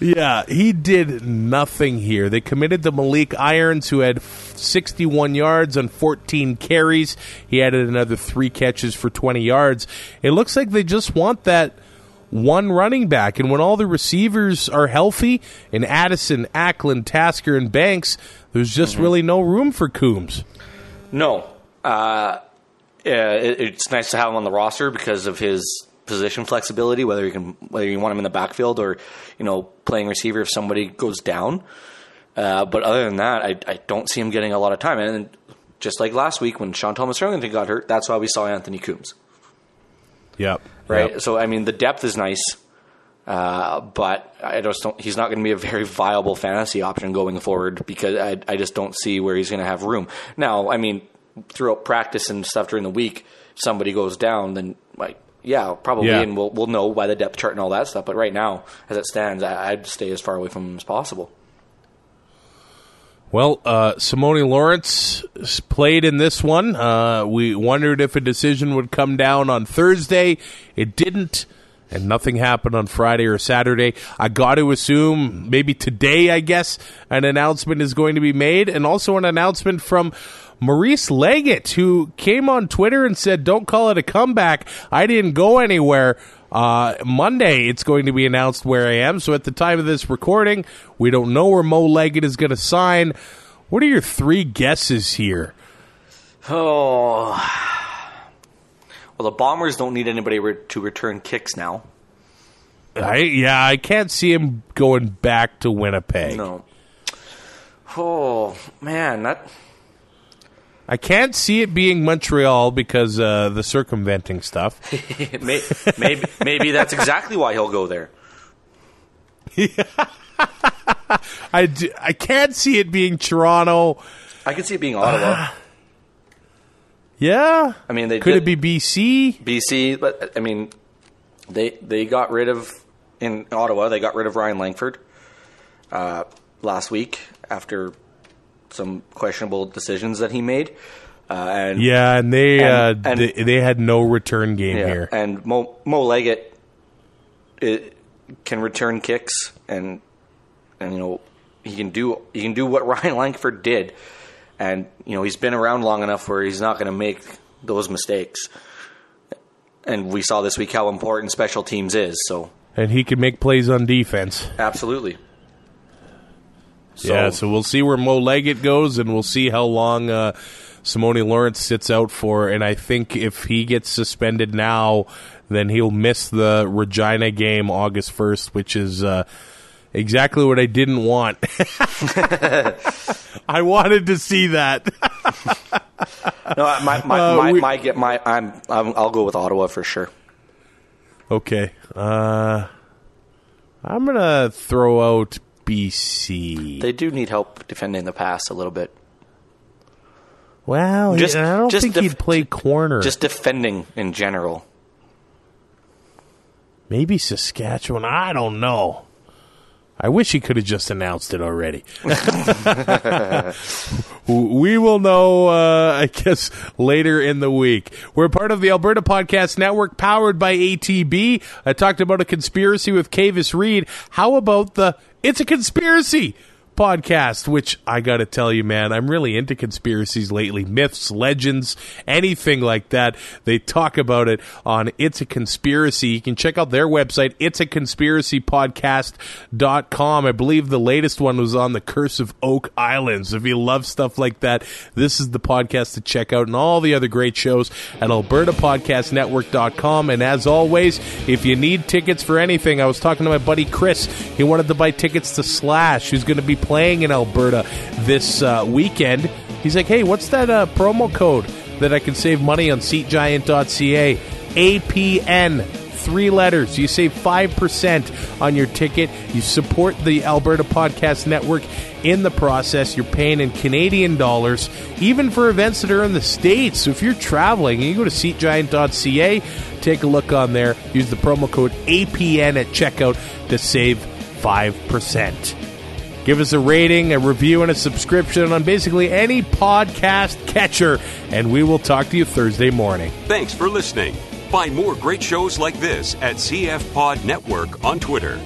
yeah he did nothing here. They committed to maleek irons who had 61 yards on 14 carries. He added another three catches for 20 yards. It looks like they just want that one running back. And when all the receivers are healthy and addison acklin tasker and banks there's just Mm-hmm. really no room for coombs. No. Uh, it, it's nice to have him on the roster because of his position flexibility. Whether you can, whether you want him in the backfield or, you know, playing receiver if somebody goes down. Uh, but other than that, I, I don't see him getting a lot of time. And just like last week when Sean Thomas-Erlington got hurt, that's why we saw Anthony Coombs, yep right? Yep. So I mean, the depth is nice. Uh, but I just don't. He's not going to be a very viable fantasy option going forward because I, I just don't see where he's going to have room. Now, I mean, throughout practice and stuff during the week, somebody goes down, then like yeah, probably, Yeah. and we'll we'll know by the depth chart and all that stuff. But right now, as it stands, I, I'd stay as far away from him as possible. Well, uh, Simoni Lawrence played in this one. Uh, we wondered if a decision would come down on Thursday. It didn't, and nothing happened on Friday or Saturday. I got to assume maybe today, I guess, an announcement is going to be made, and also an announcement from Maurice Leggett, who came on Twitter and said, Don't call it a comeback. I didn't go anywhere. Uh, Monday, it's going to be announced where I am. So at the time of this recording, we don't know where Mo Leggett is going to sign. What are your three guesses here? Oh, well, the Bombers don't need anybody re- to return kicks now. I yeah, I can't see him going back to Winnipeg. No. Oh man, that I can't see it being Montreal because uh, the circumventing stuff. (laughs) may, maybe maybe that's exactly why he'll go there. (laughs) I, d- I can't see it being Toronto. I can see it being Ottawa. Yeah, I mean, they could did- it be BC? BC, but I mean, they they got rid of in Ottawa. They got rid of Ryan Langford uh, last week after some questionable decisions that he made. Uh, and Yeah, and they And- uh, and- they, they had no return game yeah, here. and Mo, Mo Leggett it, can return kicks, and and you know he can do he can do what (laughs) Ryan Lankford did, and you know he's been around long enough where he's not going to make those mistakes. And we saw this week how important special teams is. So and he can make plays on defense. absolutely. So, yeah, so we'll see where Mo Leggett goes, and we'll see how long uh, Simoni Lawrence sits out for. And I think if he gets suspended now, then he'll miss the Regina game August first, which is uh, exactly what I didn't want. (laughs) I wanted to see that. no, my my Uh, my, we- my, get my I'm, I'm I'll go with Ottawa for sure. okay, uh, I'm gonna throw out BC. They do need help defending the pass a little bit. well, Just- I don't just think def- he'd play corner. Just defending in general. Maybe Saskatchewan. I don't know. I wish he could have just announced it already. (laughs) we will know, uh, I guess, later in the week. We're part of the Alberta Podcast Network, powered by ATB. I talked about a conspiracy with Kavis Reed. How about the It's a Conspiracy podcast, which I got to tell you, man, I'm really into conspiracies lately. Myths, legends, anything like that. They talk about it on It's a Conspiracy. You can check out their website, it's a conspiracy podcast.com. I believe the latest one was on the Curse of Oak Islands. If you love stuff like that, this is the podcast to check out and all the other great shows at albertapodcastnetwork.com. And as always, if you need tickets for anything, I was talking to my buddy Chris. He wanted to buy tickets to Slash, who's going to be playing in Alberta this uh, weekend. He's like, hey, what's that uh, promo code that I can save money on seatgiant.ca? APN three letters. You save 5% on your ticket. You support the Alberta Podcast Network in the process. You're paying in Canadian dollars, even for events that are in the States. So if you're traveling you go to seatgiant.ca, take a look on there. Use the promo code APN at checkout to save 5%. Give us a rating, a review, and a subscription on basically any podcast catcher, and we will talk to you Thursday morning. Thanks for listening. Find more great shows like this at CF Pod Network on Twitter.